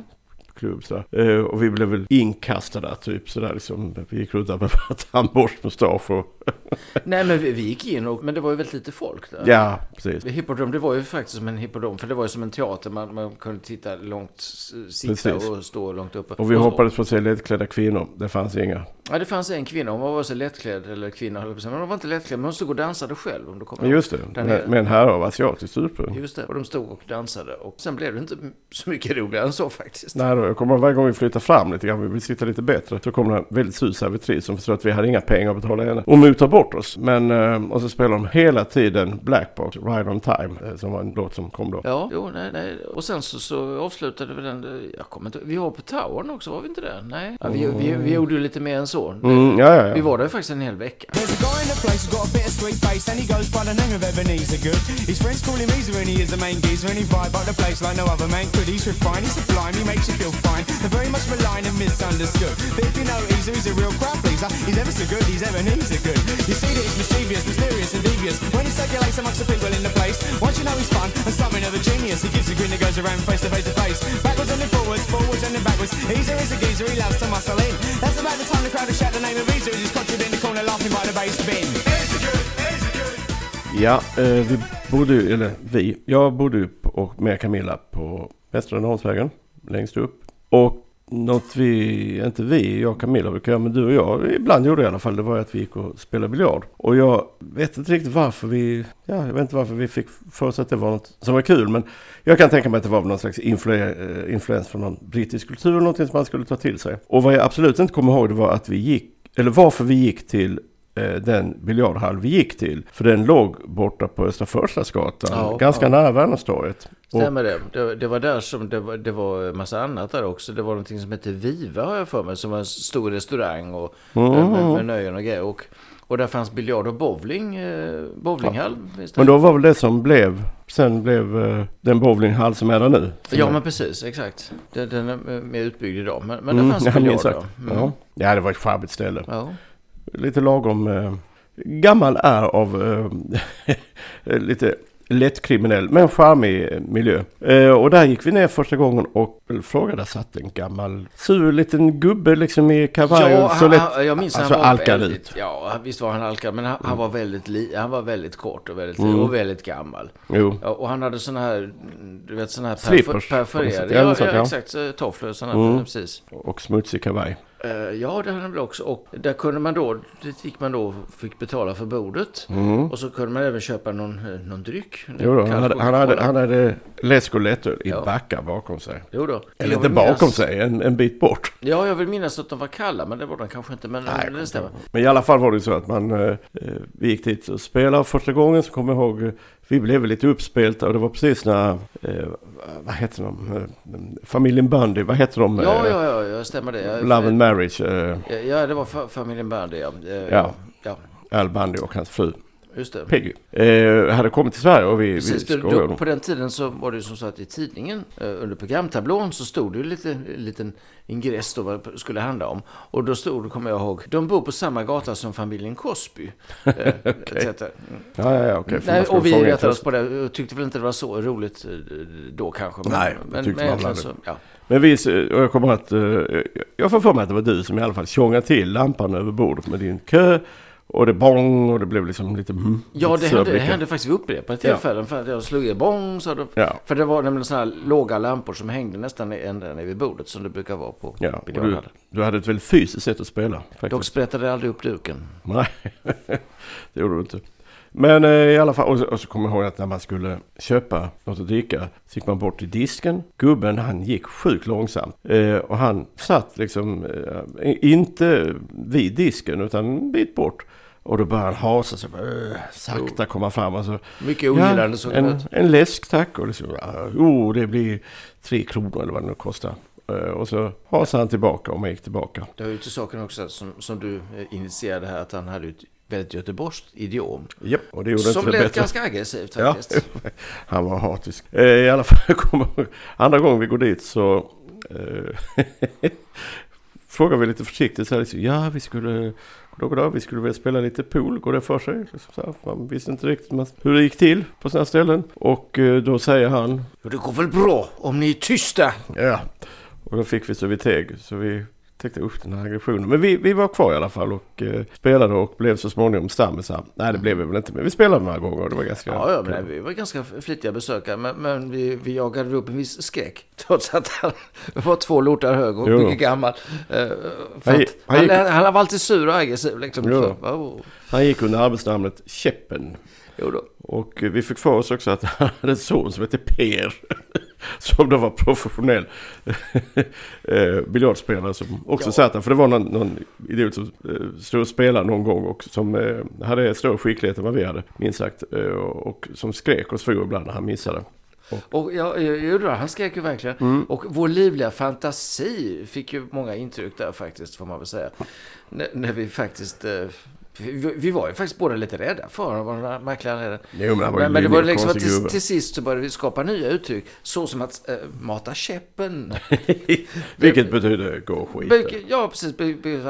Klubb sådär. Eh, och vi blev väl inkastade typ sådär liksom. Vi gick runt där med *laughs* tandborstmustasch och *laughs* Nej, men vi, vi gick in, och, men det var ju väldigt lite folk där. ja, precis. Hippodrom, det var ju faktiskt som en hippodrom, för det var ju som en teater. Man, man kunde titta långt, sitta Precis. och stå långt uppe. Och vi hoppades på att se lättklädda kvinnor. Det fanns inga. Ja, det fanns en kvinna, hon var vare sig lättklädd eller kvinna, men hon var inte lättklädd, men hon stod och dansade själv om du kommer just det, med, med en herre av asiatiskt ursprung. Just det, och de stod och dansade. Och sen blev det inte så mycket roligare än så faktiskt. Nej då, jag kommer varje gång vi flyttar fram lite grann, vi vill sitta lite bättre, så kommer det en väldigt sur servitris som förstår att vi hade inga pengar att betala henne. Och mutar bort oss. Men, eh, och så spelar de hela tiden Blackbox, Ride on Time, eh, som var en låt som kom då. Ja, jo, nej, nej. Och sen så, så avslutade vi den, eh, jag kommer inte Vi var på Towern också, var vi inte det? Nej. Ja, vi, vi, vi gjorde ju lite mer än så. Mm, ja, ja, Vi var där faktiskt en hel vecka. There's a guy in the place who's got a bit of sweet face and he goes by the name of Ebenezer Good. His friends call him Easer and he is the main geezer and he vibe up the place like no other man could. He's refined, he's sublime, he makes you feel fine. They're very much maligned and misunderstood. But if you know Easer, he's a real crowd pleaser. He's ever so good, he's Ebenezer Good. You see that he's mischievous, mysterious and devious. When he circulates amongst the people in the place, once you know he's fun and something of a genius, he gives a grin that goes around face to face to face. Backwards and then forwards, forwards and then backwards. Easer is a geezer, he loves to muscle in. That's about the time the crowd will shout the name of Easer. He's conjured in the corner laughing by the bass bin. Ja, eh, vi bodde ju, eller vi, jag bodde ju och med Camilla på Västra Norrlandsvägen, längst upp. Och något vi, inte vi, jag och Camilla brukar göra, men du och jag ibland gjorde i alla fall, det var att vi gick och spelade biljard. Och jag vet inte riktigt varför vi, ja, jag vet inte varför vi fick för oss att det var något som var kul, men jag kan tänka mig att det var någon slags influ- eh, influens från någon brittisk kultur eller någonting som man skulle ta till sig. Och vad jag absolut inte kommer ihåg det var att vi gick, eller varför vi gick till den biljardhall vi gick till. För den låg borta på Östra Förstadsgatan, Ja, ganska ja. nära Värnhemstorget. Och- Stämmer det. det? Det var där som det var, det var massa annat där också. Det var någonting som hette Viva har jag för mig. Som var en stor restaurang och Mm. med, med, nöjen och grejer. Och, och där fanns biljard och bowling. Eh, bowlinghall. det. Men då var väl det som blev, sen blev eh, den bowlinghall som är där nu. Ja men precis, exakt. Den, den är mer utbyggd idag. Men, men Mm, det fanns jag biljard då. Mm. Ja. ja, det var ett charmigt ställe. Ja. Lite lagom eh, gammal är av eh, *laughs* lite lättkriminell men charmig miljö. Eh, och där gick vi ner första gången och frågade, där satt en gammal sur liten gubbe liksom i kavaj Ja, och så lätt, han, jag minns alltså han var alkad väldigt, ut. Ja, visst var han alkad. Men han, han var väldigt li, han var väldigt kort och väldigt, Mm. och väldigt gammal. Jo, Ja, och han hade såna här, du vet såna här Slippers, perfor- sätt. perforerade. Ja, Ja, ja, exakt. Tofflor sådana, Mm. precis. och smutsig kavaj. Eh, ja, det hade han väl också. Och där kunde man då, dit gick man då och fick betala för bordet. Mm. Och så kunde man även köpa någon, eh, någon dryck. Jo då, han, hade, han, hade, han hade läsk och lättöl i Ja. backar bakom sig. Jo då. Eller inte bakom minnas- sig, en, en bit bort. Ja, jag vill minnas att de var kalla, men det var de kanske inte. Men Nej, det stämmer. Men i alla fall var det så att man, eh, eh, vi gick dit och spelade första gången så kommer jag ihåg, vi blev väl lite uppspelta och det var precis när, eh, vad heter de, eh, familjen Bundy, vad heter de? Ja, Eh, ja, ja, jag stämmer det. Jag, Love and Marriage, eh, Ja, det var fa- familjen. Eh, Ja. ja. Ja, Al Bundy och hans fru just det. Peggy, eh, hade kommit till Sverige och vi, Precis, vi skojade. då, på den tiden så var det ju som så att i tidningen eh, under programtablån så stod det ju lite en liten ingress då vad det skulle handla om. Och då stod det, kommer jag ihåg, de bor på samma gata som familjen Cosby. Eh. *laughs* Ja, ja, ja, Nej, och vi retade oss på det och tyckte väl inte det var så roligt eh, då kanske. Men, Nej, det men, tyckte men man väl så, ja. Men vi, och jag kommer att, jag får för mig att det var du som i alla fall tjongade till lampan över bordet med din kö. Och det bong och det blev liksom lite... Mm, Ja, lite det hände, det hände faktiskt vid upprepade Ja. tillfällen. För att jag slog i bong, så då, Ja. För det var nämligen sådana här låga lampor som hängde nästan ända ner vid bordet som det brukar vara på Ja, du, du hade ett väldigt fysiskt sätt att spela. Faktiskt. Dock sprättade jag aldrig upp duken. Nej, *laughs* det gjorde du inte. Men eh, i alla fall, och så, och så kommer jag ihåg att när man skulle köpa något att dricka så gick man bort till disken. Gubben han gick sjukt långsamt. Eh, och han satt liksom eh, inte vid disken utan en bit bort. Och då började han hasa sig, äh, sakta komma fram. Och så, Mycket ogillande det en, en läsk tack. Och liksom, oh, det blir tre kronor eller vad det nu kostar. Eh, och så hasade han tillbaka och man gick tillbaka. Det var ju till saken också som, som du eh, initierade här att han hade ett väldigt göteborgskt idiom. Japp, och det gjorde Som inte det lät bättre. ganska aggressivt Ja, faktiskt. *laughs* han var hatisk. Eh, I alla fall, *laughs* andra gången vi går dit så *laughs* frågar vi lite försiktigt så här, liksom, ja vi skulle, goddag, vi skulle vilja spela lite pool, går det för sig? Liksom så här, man visste inte riktigt hur det gick till på sådana ställen. Och eh, då säger han, det går väl bra om ni är tysta. ja, och då fick vi så vi teg. Så vi tänkte usch den här aggressionen. Men vi, vi var kvar i alla fall och eh, spelade och blev så småningom stammisar. Nej det blev vi väl inte men vi spelade några gånger och det var ganska Ja, ja men vi var ganska flitiga besökare. Men, men vi, vi jagade upp en viss skräck. *laughs* Trots att han var två lortar hög och Jo. mycket gammal. Eh, Han gick- han han, gick- han, var alltid sur och aggressiv liksom. Så, oh, Han gick under arbetsnamnet Käppen. Jo då. Och vi fick för oss också att han hade en son som hette Per. *laughs* Som då var professionell *laughs* eh, biljardspelare som också Ja. satt där. För det var någon, någon idiot som eh, stod och spelade någon gång och som eh, hade större skicklighet än vad vi hade, minst sagt. Och, och som skrek och svor ibland när han missade. Och ja, jo då, han skrek ju verkligen. Mm. Och vår livliga fantasi fick ju många intryck där faktiskt, får man väl säga. N- när vi faktiskt... Eh, vi, vi var ju faktiskt båda lite rädda för honom, märkliga. Jo, men var Men, men det var liksom att till, till sist så började vi skapa nya uttryck. Så som att eh, mata käppen. *laughs* Vilket betyder gå och skit. Be- Ja, precis.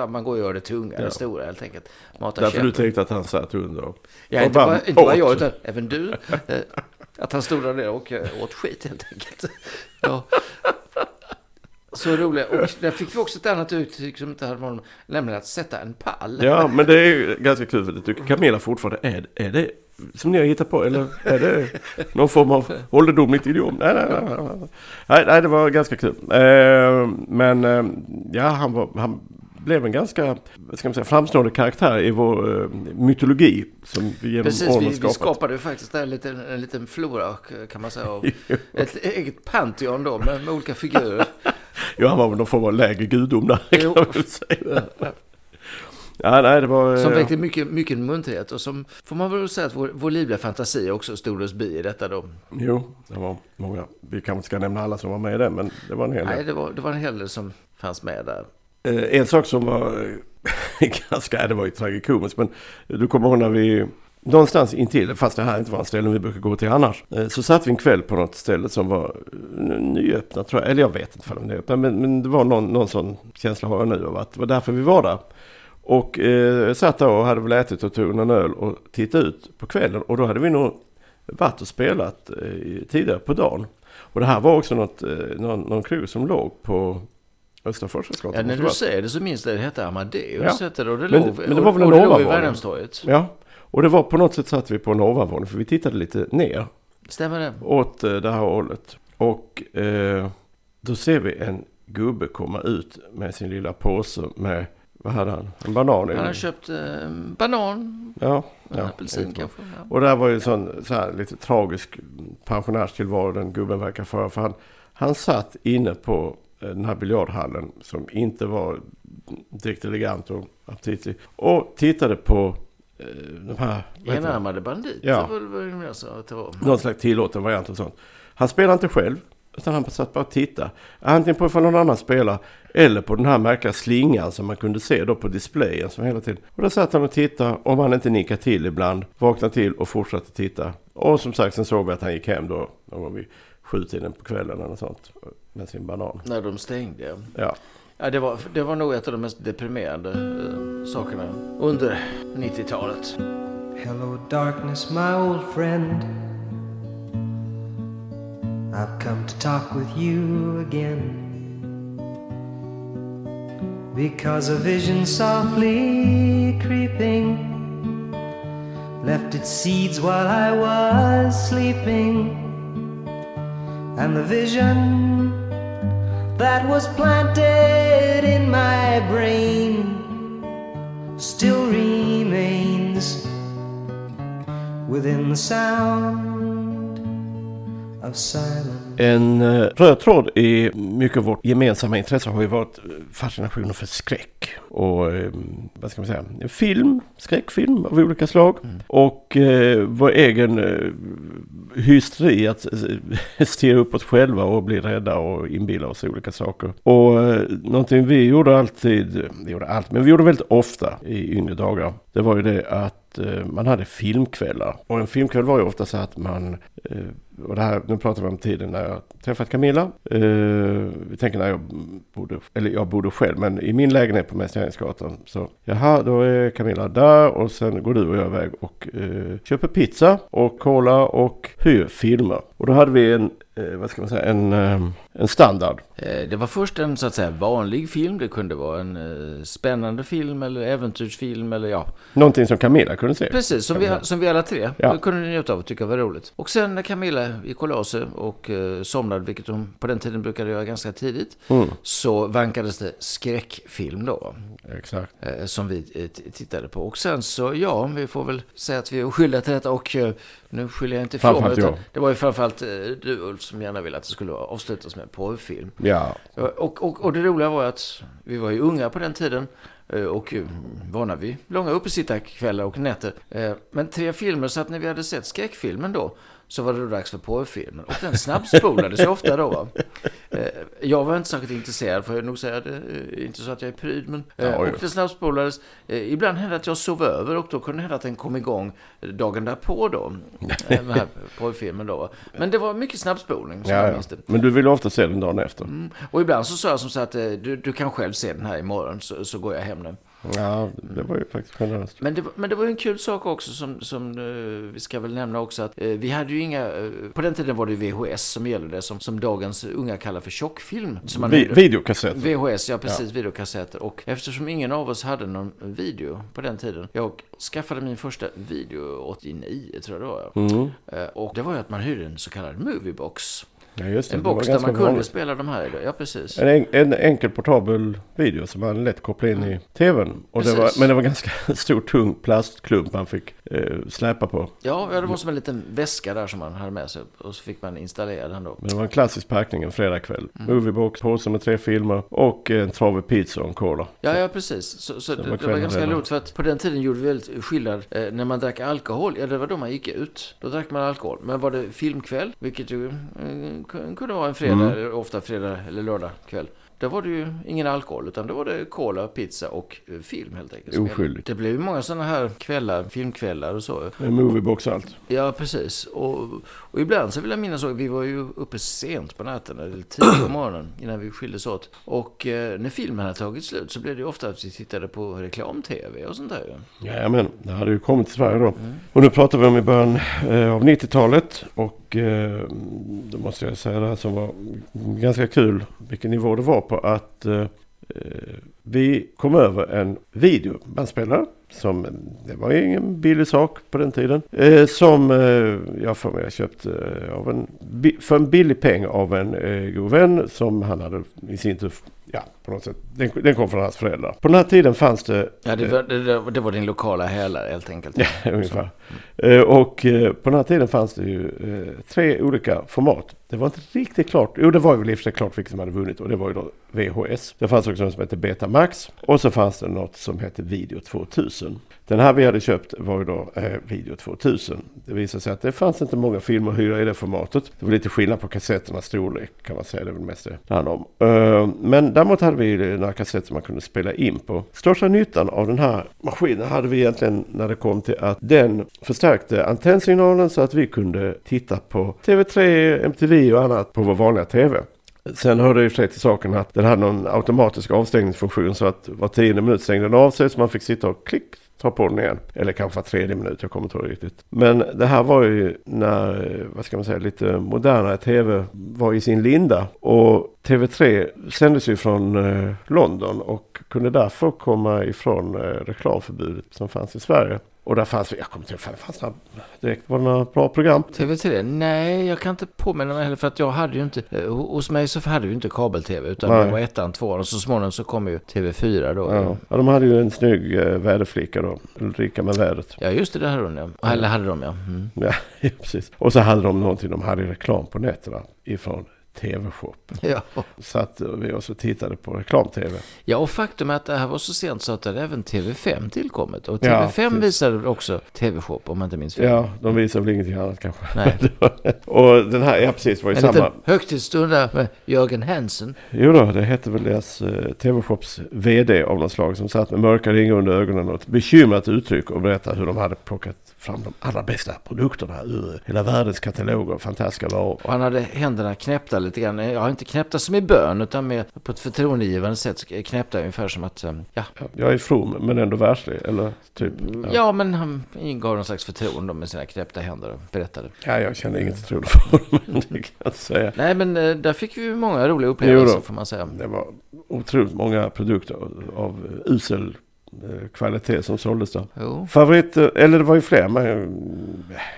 Man går och gör det tunga, det stora helt enkelt. Mata Därför du käppen. tänkte att han satt under. och- Ja, inte bara, inte bara jag, utan även du. Eh, Att han stod där nere och eh, åt skit helt enkelt. Ja. Så roligt. Och där fick vi också ett annat uttryck som inte hade honom, nämligen att sätta en pall. Ja, men det är ju ganska kul för det tycker Camilla fortfarande. Är, är det som ni har hittat på eller är det någon form av ålderdomligt idiom? Nej, nej, nej, nej. det var ganska kul. Eh, men eh, ja, han, var, han blev en ganska ska man säga, framstående karaktär i vår eh, mytologi som vi genom Precis, vi, vi skapade faktiskt en liten, en liten flora kan man säga. Av *laughs* ett eget pantheon då med, med olika figurer. Ja, han var väl någon form av lägre gudom där Jo. kan man väl säga. Ja, nej, det var... Som eh, väckte mycket, mycket munterhet och som, får man väl säga att vår, vår livliga fantasi också stod oss bi i detta då. Jo, det var många. Vi kanske inte ska nämna alla som var med i den, men det var en hel del. Nej, det var, det var en hel del som fanns med där. Eh, En sak som var *laughs* ganska, det var ju tragikomiskt, men du kommer ihåg när vi någonstans intill, fast det här inte var en ställe vi brukar gå till annars, eh, så satt vi en kväll på något ställe som var eh, nyöppnat tror jag, eller jag vet inte om det är öppnat, men, men det var någon, någon sån känsla har jag nu av att det var därför vi var där. Och eh, satt där och hade väl ätit och tog någon öl och tittade ut på kvällen och då hade vi nog varit och spelat eh, tidigare på dagen. Och det här var också något, eh, någon, någon krog som låg på Östra Forsarsgatan. Ja, när du säger det så minns jag det hette Amadeus. Ja. det, och det Men- låg, men det var väl och, och det låg vid? Värnhemstorget. Ja, och det var på något sätt satt vi på en ovanvåning för vi tittade lite ner Stämmer det? åt eh, det här hållet. Och eh, då ser vi en gubbe komma ut med sin lilla påse med, vad hade han? En banan i Han har den. köpt eh, banan, Ja, en ja. apelsin kanske. Ja. Och här var ju en sån så här, lite tragisk pensionärstillvaro den gubben verkar föra. För han, han satt inne på eh, den här biljardhallen som inte var direkt elegant och aptitlig. Och tittade på de här... Enarmade banditer Ja. vad jag sa att det var. Någon slags tillåten variant och sånt. Han spelar inte själv. Utan han satt bara och tittade. Antingen på ifall någon annan spelar. Eller på den här märkliga slingan som man kunde se då på displayen. Som hela tiden. Och då satt han och tittade. Om han inte nickade till ibland. Vaknade till och fortsatte titta. Och som sagt sen såg vi att han gick hem då. Någon gång vid sjutiden på kvällen eller sånt. Med sin banan. När de stängde. ja. Ja. Ja, det, var, det var nog ett av de mest deprimerande eh, sakerna under 90-talet. Hello, darkness, my old friend. I've come to talk with you again. Because a vision softly creeping left its seeds while I was sleeping. And the vision that was planted in my brain still remains within the sound. En eh, röd tråd i mycket av vårt gemensamma intresse har ju varit eh, fascinationen för skräck. Och eh, vad ska man säga, en film, skräckfilm av olika slag. Och eh, vår egen eh, hysteri att *laughs* stirra upp oss själva och bli rädda och inbilla oss olika saker. Och eh, någonting vi gjorde alltid, vi gjorde allt, men vi gjorde väldigt ofta i yngre dagar. Det var ju det att man hade filmkvällar. Och en filmkväll var ju ofta så att man och det här, nu pratar vi om tiden när jag träffat Camilla. Eh, vi tänker när jag bodde, eller jag bodde själv, men i min lägenhet på Mästeringsgatan. Så jaha, då är Camilla där och sen går du och jag iväg och eh, köper pizza och cola och hyr filmer. Och då hade vi en, vad ska man säga, en, eh, en standard. Eh, Det var först en så att säga vanlig film. Det kunde vara en eh, spännande film eller äventyrsfilm eller ja. Någonting som Camilla kunde se. Precis, som vi, som vi alla tre Ja. kunde njuta av och tycka var roligt. Och sen när Camilla gick och la sig och eh, somnade, vilket hon på den tiden brukade göra ganska tidigt, Mm, så vankades det skräckfilm då. exakt. eh, som vi eh, tittade på. Och sen så, ja, vi får väl säga att vi är skyldiga till detta och eh, nu skyller jag inte ifrån mig. Utan. Det var ju framförallt eh, du Ulf som gärna ville att det skulle avslutas med porrfilm. Ja, Och, och, och det roliga var att vi var ju unga på den tiden eh, och eh, vana vid långa uppesittarkvällar och nätter. Eh, Men tre filmer, så att när vi hade sett skräckfilmen då så var det dags för porrfilmen. Och den snabbspolades ju ofta då. va. Eh, Jag var inte särskilt intresserad, får jag nog säga det. Eh, Inte så att jag är pryd, men... eh, Ja, och jo. den snabbspolades. Eh, Ibland hände att jag sov över och då kunde det hända att den kom igång dagen därpå då. eh, Den här porrfilmen då. Men det var mycket snabbspolning, som ja, jag ja. minns det. Men du ville ofta se den dagen efter. Mm. Och ibland så sa jag som så att eh, du, du kan själv se den här imorgon så, så går jag hem nu. Ja, det var ju faktiskt generöst. Men det, var- men det var ju en kul sak också som, som eh, vi ska väl nämna också att eh, vi hade ju inga, eh, på den tiden var det VHS som gällde som, som dagens unga kallar för tjockfilm. Som man Vi, videokassetter. VHS, ja precis, videokassetter. Och eftersom ingen av oss hade någon video på den tiden. Jag skaffade min första video 89 tror jag det var. Mm. Och det var ju att man hyrde en så kallad moviebox. Ja, just det. En Det box där man kunde vanligt. spela de här. Ja, precis. En, en, en enkel portabel video som man lätt kopplade in i tvn. Och det var, men det var ganska *laughs* stor tung plastklump man fick släpa på. Ja, det var som en liten väska där som man hade med sig. Och så fick man installera den då. Men det var en klassisk packning en fredagkväll. Mm. Moviebox, påse med tre filmer och en trave pizza och en cola. Ja, ja precis. Så, så det, var det var ganska roligt för att på den tiden gjorde vi väldigt skillnad. Eh, när man drack alkohol, ja det var då man gick ut. Då drack man alkohol. Men var det filmkväll, vilket ju eh, kun- kunde vara en fredag, Mm. ofta fredag eller lördag kväll. Då var det ju ingen alkohol, utan då var det cola, pizza och eh, film helt enkelt. Oskyldigt. Det blev ju många sådana här kvällar, filmkvällar och så. En moviebox och allt. Ja, precis. Och, och ibland så vill jag minnas att vi var ju uppe sent på natten, eller tidigt på morgonen, innan vi skildes åt. Och eh, när filmen hade tagit slut så blev det ju ofta att vi tittade på reklam-tv och sånt där ju. Jajamän, det hade ju kommit till Sverige då. Mm. Och nu pratar vi om i början eh, av 90-talet. Och eh, då måste jag säga det här som var ganska kul, vilken nivå det var på att eh, eh vi kom över en videobandspelare. Som, det var ju ingen billig sak på den tiden. Eh, som eh, jag för mig köpte eh, av en, för en billig peng av en eh, god vän. Som han hade i sin tur, ja på något sätt, den, den kom från hans föräldrar. På den här tiden fanns det Ja, det var, det, det var din lokala hälare helt enkelt. Ja, *laughs* ungefär. Eh, Och eh, på den här tiden fanns det ju eh, tre olika format. Det var inte riktigt klart. Jo, det var väl i och för sig klart vilket som hade vunnit och det var ju då VHS. Det fanns också något som hette Betamax och så fanns det något som hette Video 2000. Den här vi hade köpt var ju då eh, Video 2000. Det visade sig att det fanns inte många filmer att hyra i det formatet. Det var lite skillnad på kassetternas storlek kan man säga. Det är väl mest det det handlar om. Eh, Men däremot hade vi några kassetter som man kunde spela in på. Största nyttan av den här maskinen hade vi egentligen när det kom till att den förstärkte antennsignalen så att vi kunde titta på TV3, MTV och annat på vår vanliga TV. Sen hörde det i och för sig till saken att den hade någon automatisk avstängningsfunktion så att var tionde minut stängde den av sig så man fick sitta och klick ta på den igen. Eller kanske var tredje minut, jag kommer inte ihåg riktigt. Men det här var ju när, vad ska man säga, lite modernare tv var i sin linda. Och TV3 sändes ju från eh, London och kunde därför komma ifrån eh, reklamförbudet som fanns i Sverige. Och där fanns, jag kommer inte ihåg, fan, det fanns några, direkt, var det några bra program? TV3? Nej, jag kan inte påminna mig heller för att jag hade ju inte, eh, hos mig så hade vi inte kabel-tv utan Nej. det var ettan, tvåan och så småningom så kom ju TV4 då. Ja. ja, de hade ju en snygg eh, väderflicka då, Ulrika med vädret. Ja, just det, det hade de ja. Eller hade de ja. Mm. *laughs* Ja, precis. Och så hade de någonting, de hade reklam på nätterna ifrån TV-shop. Ja. Satt vi och tittade på reklam-TV. ja, och faktum är att det här var så sent så att det även TV5 tillkommit. Och Ja, TV5 precis. visade också TV-shop om man inte minns fel. Ja, de visar väl ingenting annat kanske. Nej. *laughs* och den här, ja precis, var ju En samma. liten högtidsstund där med Jörgen Hansen. Jo då, det hette väl deras eh, TV-shops VD av något slag som satt med mörka ringar under ögonen och ett bekymrat uttryck och berättade hur de hade plockat fram de allra bästa produkterna ur hela världens kataloger av fantastiska varor. Och han hade händerna knäppta lite grann. Jag har inte knäppta som i bön utan mer på ett förtroendegivande sätt knäppta ungefär som att, eh, ja. Ja, Jag är from men ändå världslig, eller typ. Ja, men han ingav någon slags förtroende med sina knäppta händer och berättade. Ja, jag känner inget förtroende för *laughs* det kan jag säga. Nej, men eh, där fick vi många roliga upplevelser Jo då. får man säga. Det var otroligt många produkter av usel kvalitet som såldes där. Jo. Favorit, eh, eller det var ju fler, men...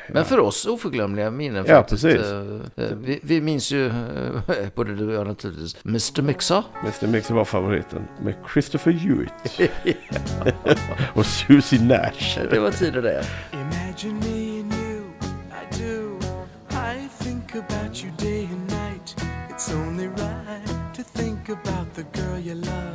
Men för oss oförglömliga minnen Ja, faktiskt. precis. eh, eh, Vi, vi minns ju, eh, *laughs* både du och jag naturligtvis, Mr Mixer. Mr Mixer var favoriten med Christopher Hewitt *laughs* *laughs* och Susie Nash. Det var tider det. Imagine me and you, I do. I think about you day and night. It's only right to think about the girl you love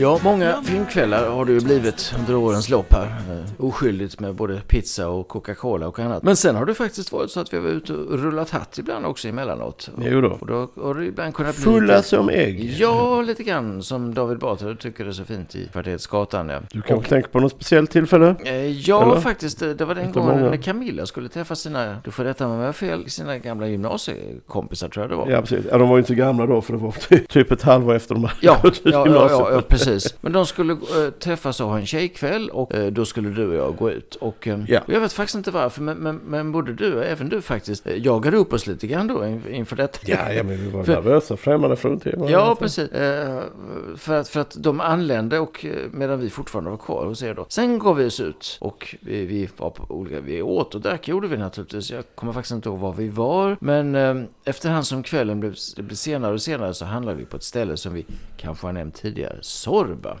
Ja, många filmkvällar har det ju blivit under årens lopp här. Eh, Oskyldigt med både pizza och Coca-Cola och annat. Men sen har det faktiskt varit så att vi har varit ute och rullat hatt ibland också emellanåt. Och, Jo då. och då har det ibland kunnat bli Fulla lite- som ägg. Ja, lite grann som David Batra tycker det är så fint i kvarteret Skatan. Ja. Du kanske tänker på något speciellt tillfälle? Eh, Ja, Eller? faktiskt. Det var den gången många. när Camilla skulle träffa sina, du får rätta mig om jag har fel, sina gamla gymnasiekompisar tror jag det var. Ja precis. Ja, de var ju inte gamla då för det var ty- *laughs* typ ett halvår efter de hade Ja, gått *laughs* ut ja, ja, gymnasiet. ja, ja, precis. Men de skulle eh, träffas och ha en tjejkväll och eh, då skulle du och jag gå ut. Och, eh, Ja. och jag vet faktiskt inte varför, men, men, men både du och även du faktiskt jagade upp oss lite grann då in- inför detta. Ja, ja, men vi var För- nervösa. Främmande fruntimmer. Ja, precis. För, att, för att de anlände och medan vi fortfarande var kvar hos er då. Sen gav vi oss ut och vi, vi var på olika, vi åt och drack gjorde vi naturligtvis. Jag kommer faktiskt inte ihåg var vi var. Men eh, efterhand som kvällen blev, blev senare och senare så handlade vi på ett ställe som vi kanske har nämnt tidigare, Sorba.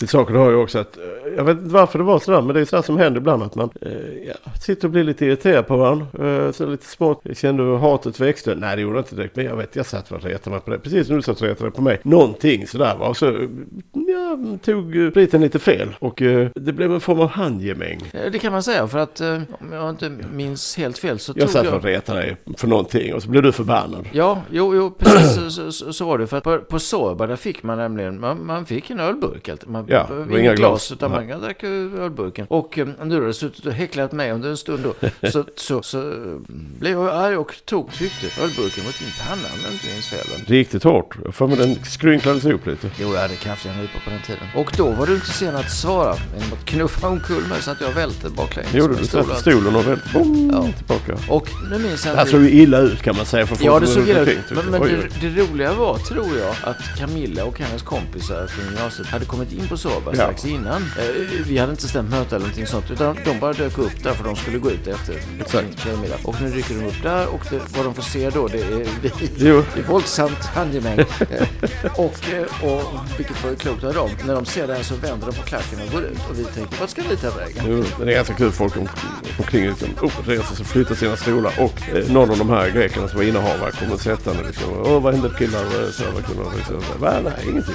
Till saken har ju också att, eh, jag vet inte varför det var sådär, men det är sådär som händer ibland att man eh, ja, sitter och blir lite irriterad på varandra. Eh, så lite smått, jag kände hur hatet växte. Nej det gjorde det inte direkt, men jag vet, jag satt och retade mig på det. Precis som du satt och retade på mig. Någonting sådär va. Och så, eh, ja, tog eh, spriten lite fel. Och eh, det blev en form av handgemäng. Eh, Det kan man säga för att eh, om jag inte minns helt fel så Jag tog satt jag... och retade dig för någonting och så blev du förbannad. Ja, jo, jo precis så, så, så, var det. För att på, på Sorba där fick man nämligen, man, man fick en ölburk. Man Ja, behövde det var inga inget glas. utan Nej. man dricka ur ölburken. Och eh, nu har du suttit och häcklat mig under en stund då. *laughs* Så, så, så eh, blev jag arg och tog, tryckte ölburken mot din panna om jag inte minns fel. Riktigt hårt. Får med den skrynklades ihop lite. Jo, jag hade kraftiga nypor på den tiden. Och då var du inte sen att svara genom att knuffa omkull mig så att jag välte baklänges. Med du. Satt i stolen. och välte boom, Ja. tillbaka. Och nu minns jag Det här såg ju illa ut kan man säga för folk Ja, det såg illa ut. Men, men det, det roliga var, tror jag, att Camilla och hennes kompisar från gymnasiet hade kommit in på Sorba Ja. strax innan. Eh, Vi hade inte stämt möte eller någonting sånt, utan de bara dök upp där för de skulle gå ut efter Exakt. tjejmiddag. Och nu dyker de upp där och det, vad de får se då, det är vi. *laughs* Jo. Det är våldsamt handgemäng. Eh, och, eh, och vilket var ju klokt av dem. När de ser det här så vänder de på klacken och går ut. Och vi tänker, vart ska vi ta vägen? Jo, det är ganska kul folk om, omkring liksom, oh, reser sig, flyttar sina stolar och eh, någon av de här grekerna som var innehavare kommer sättande liksom. Åh, vad hände killar? Så, vad kunde de liksom, nej, ingenting.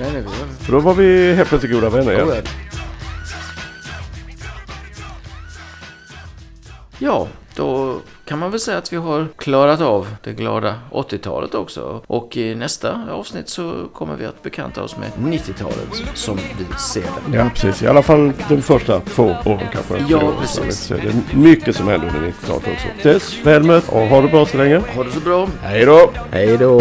Nej. För då var vi helt plötsligt goda vänner igen. Ja. Ja, då kan man väl säga att vi har klarat av det glada 80-talet också. Och i nästa avsnitt så kommer vi att bekanta oss med 90-talet som vi ser det. Ja, precis. I alla fall de första två åren kanske. Ja, år, precis. Det är mycket som händer under 90-talet också. Dess, väl mött och ha det bra så länge. Ha det så bra. Hej då! Hej då!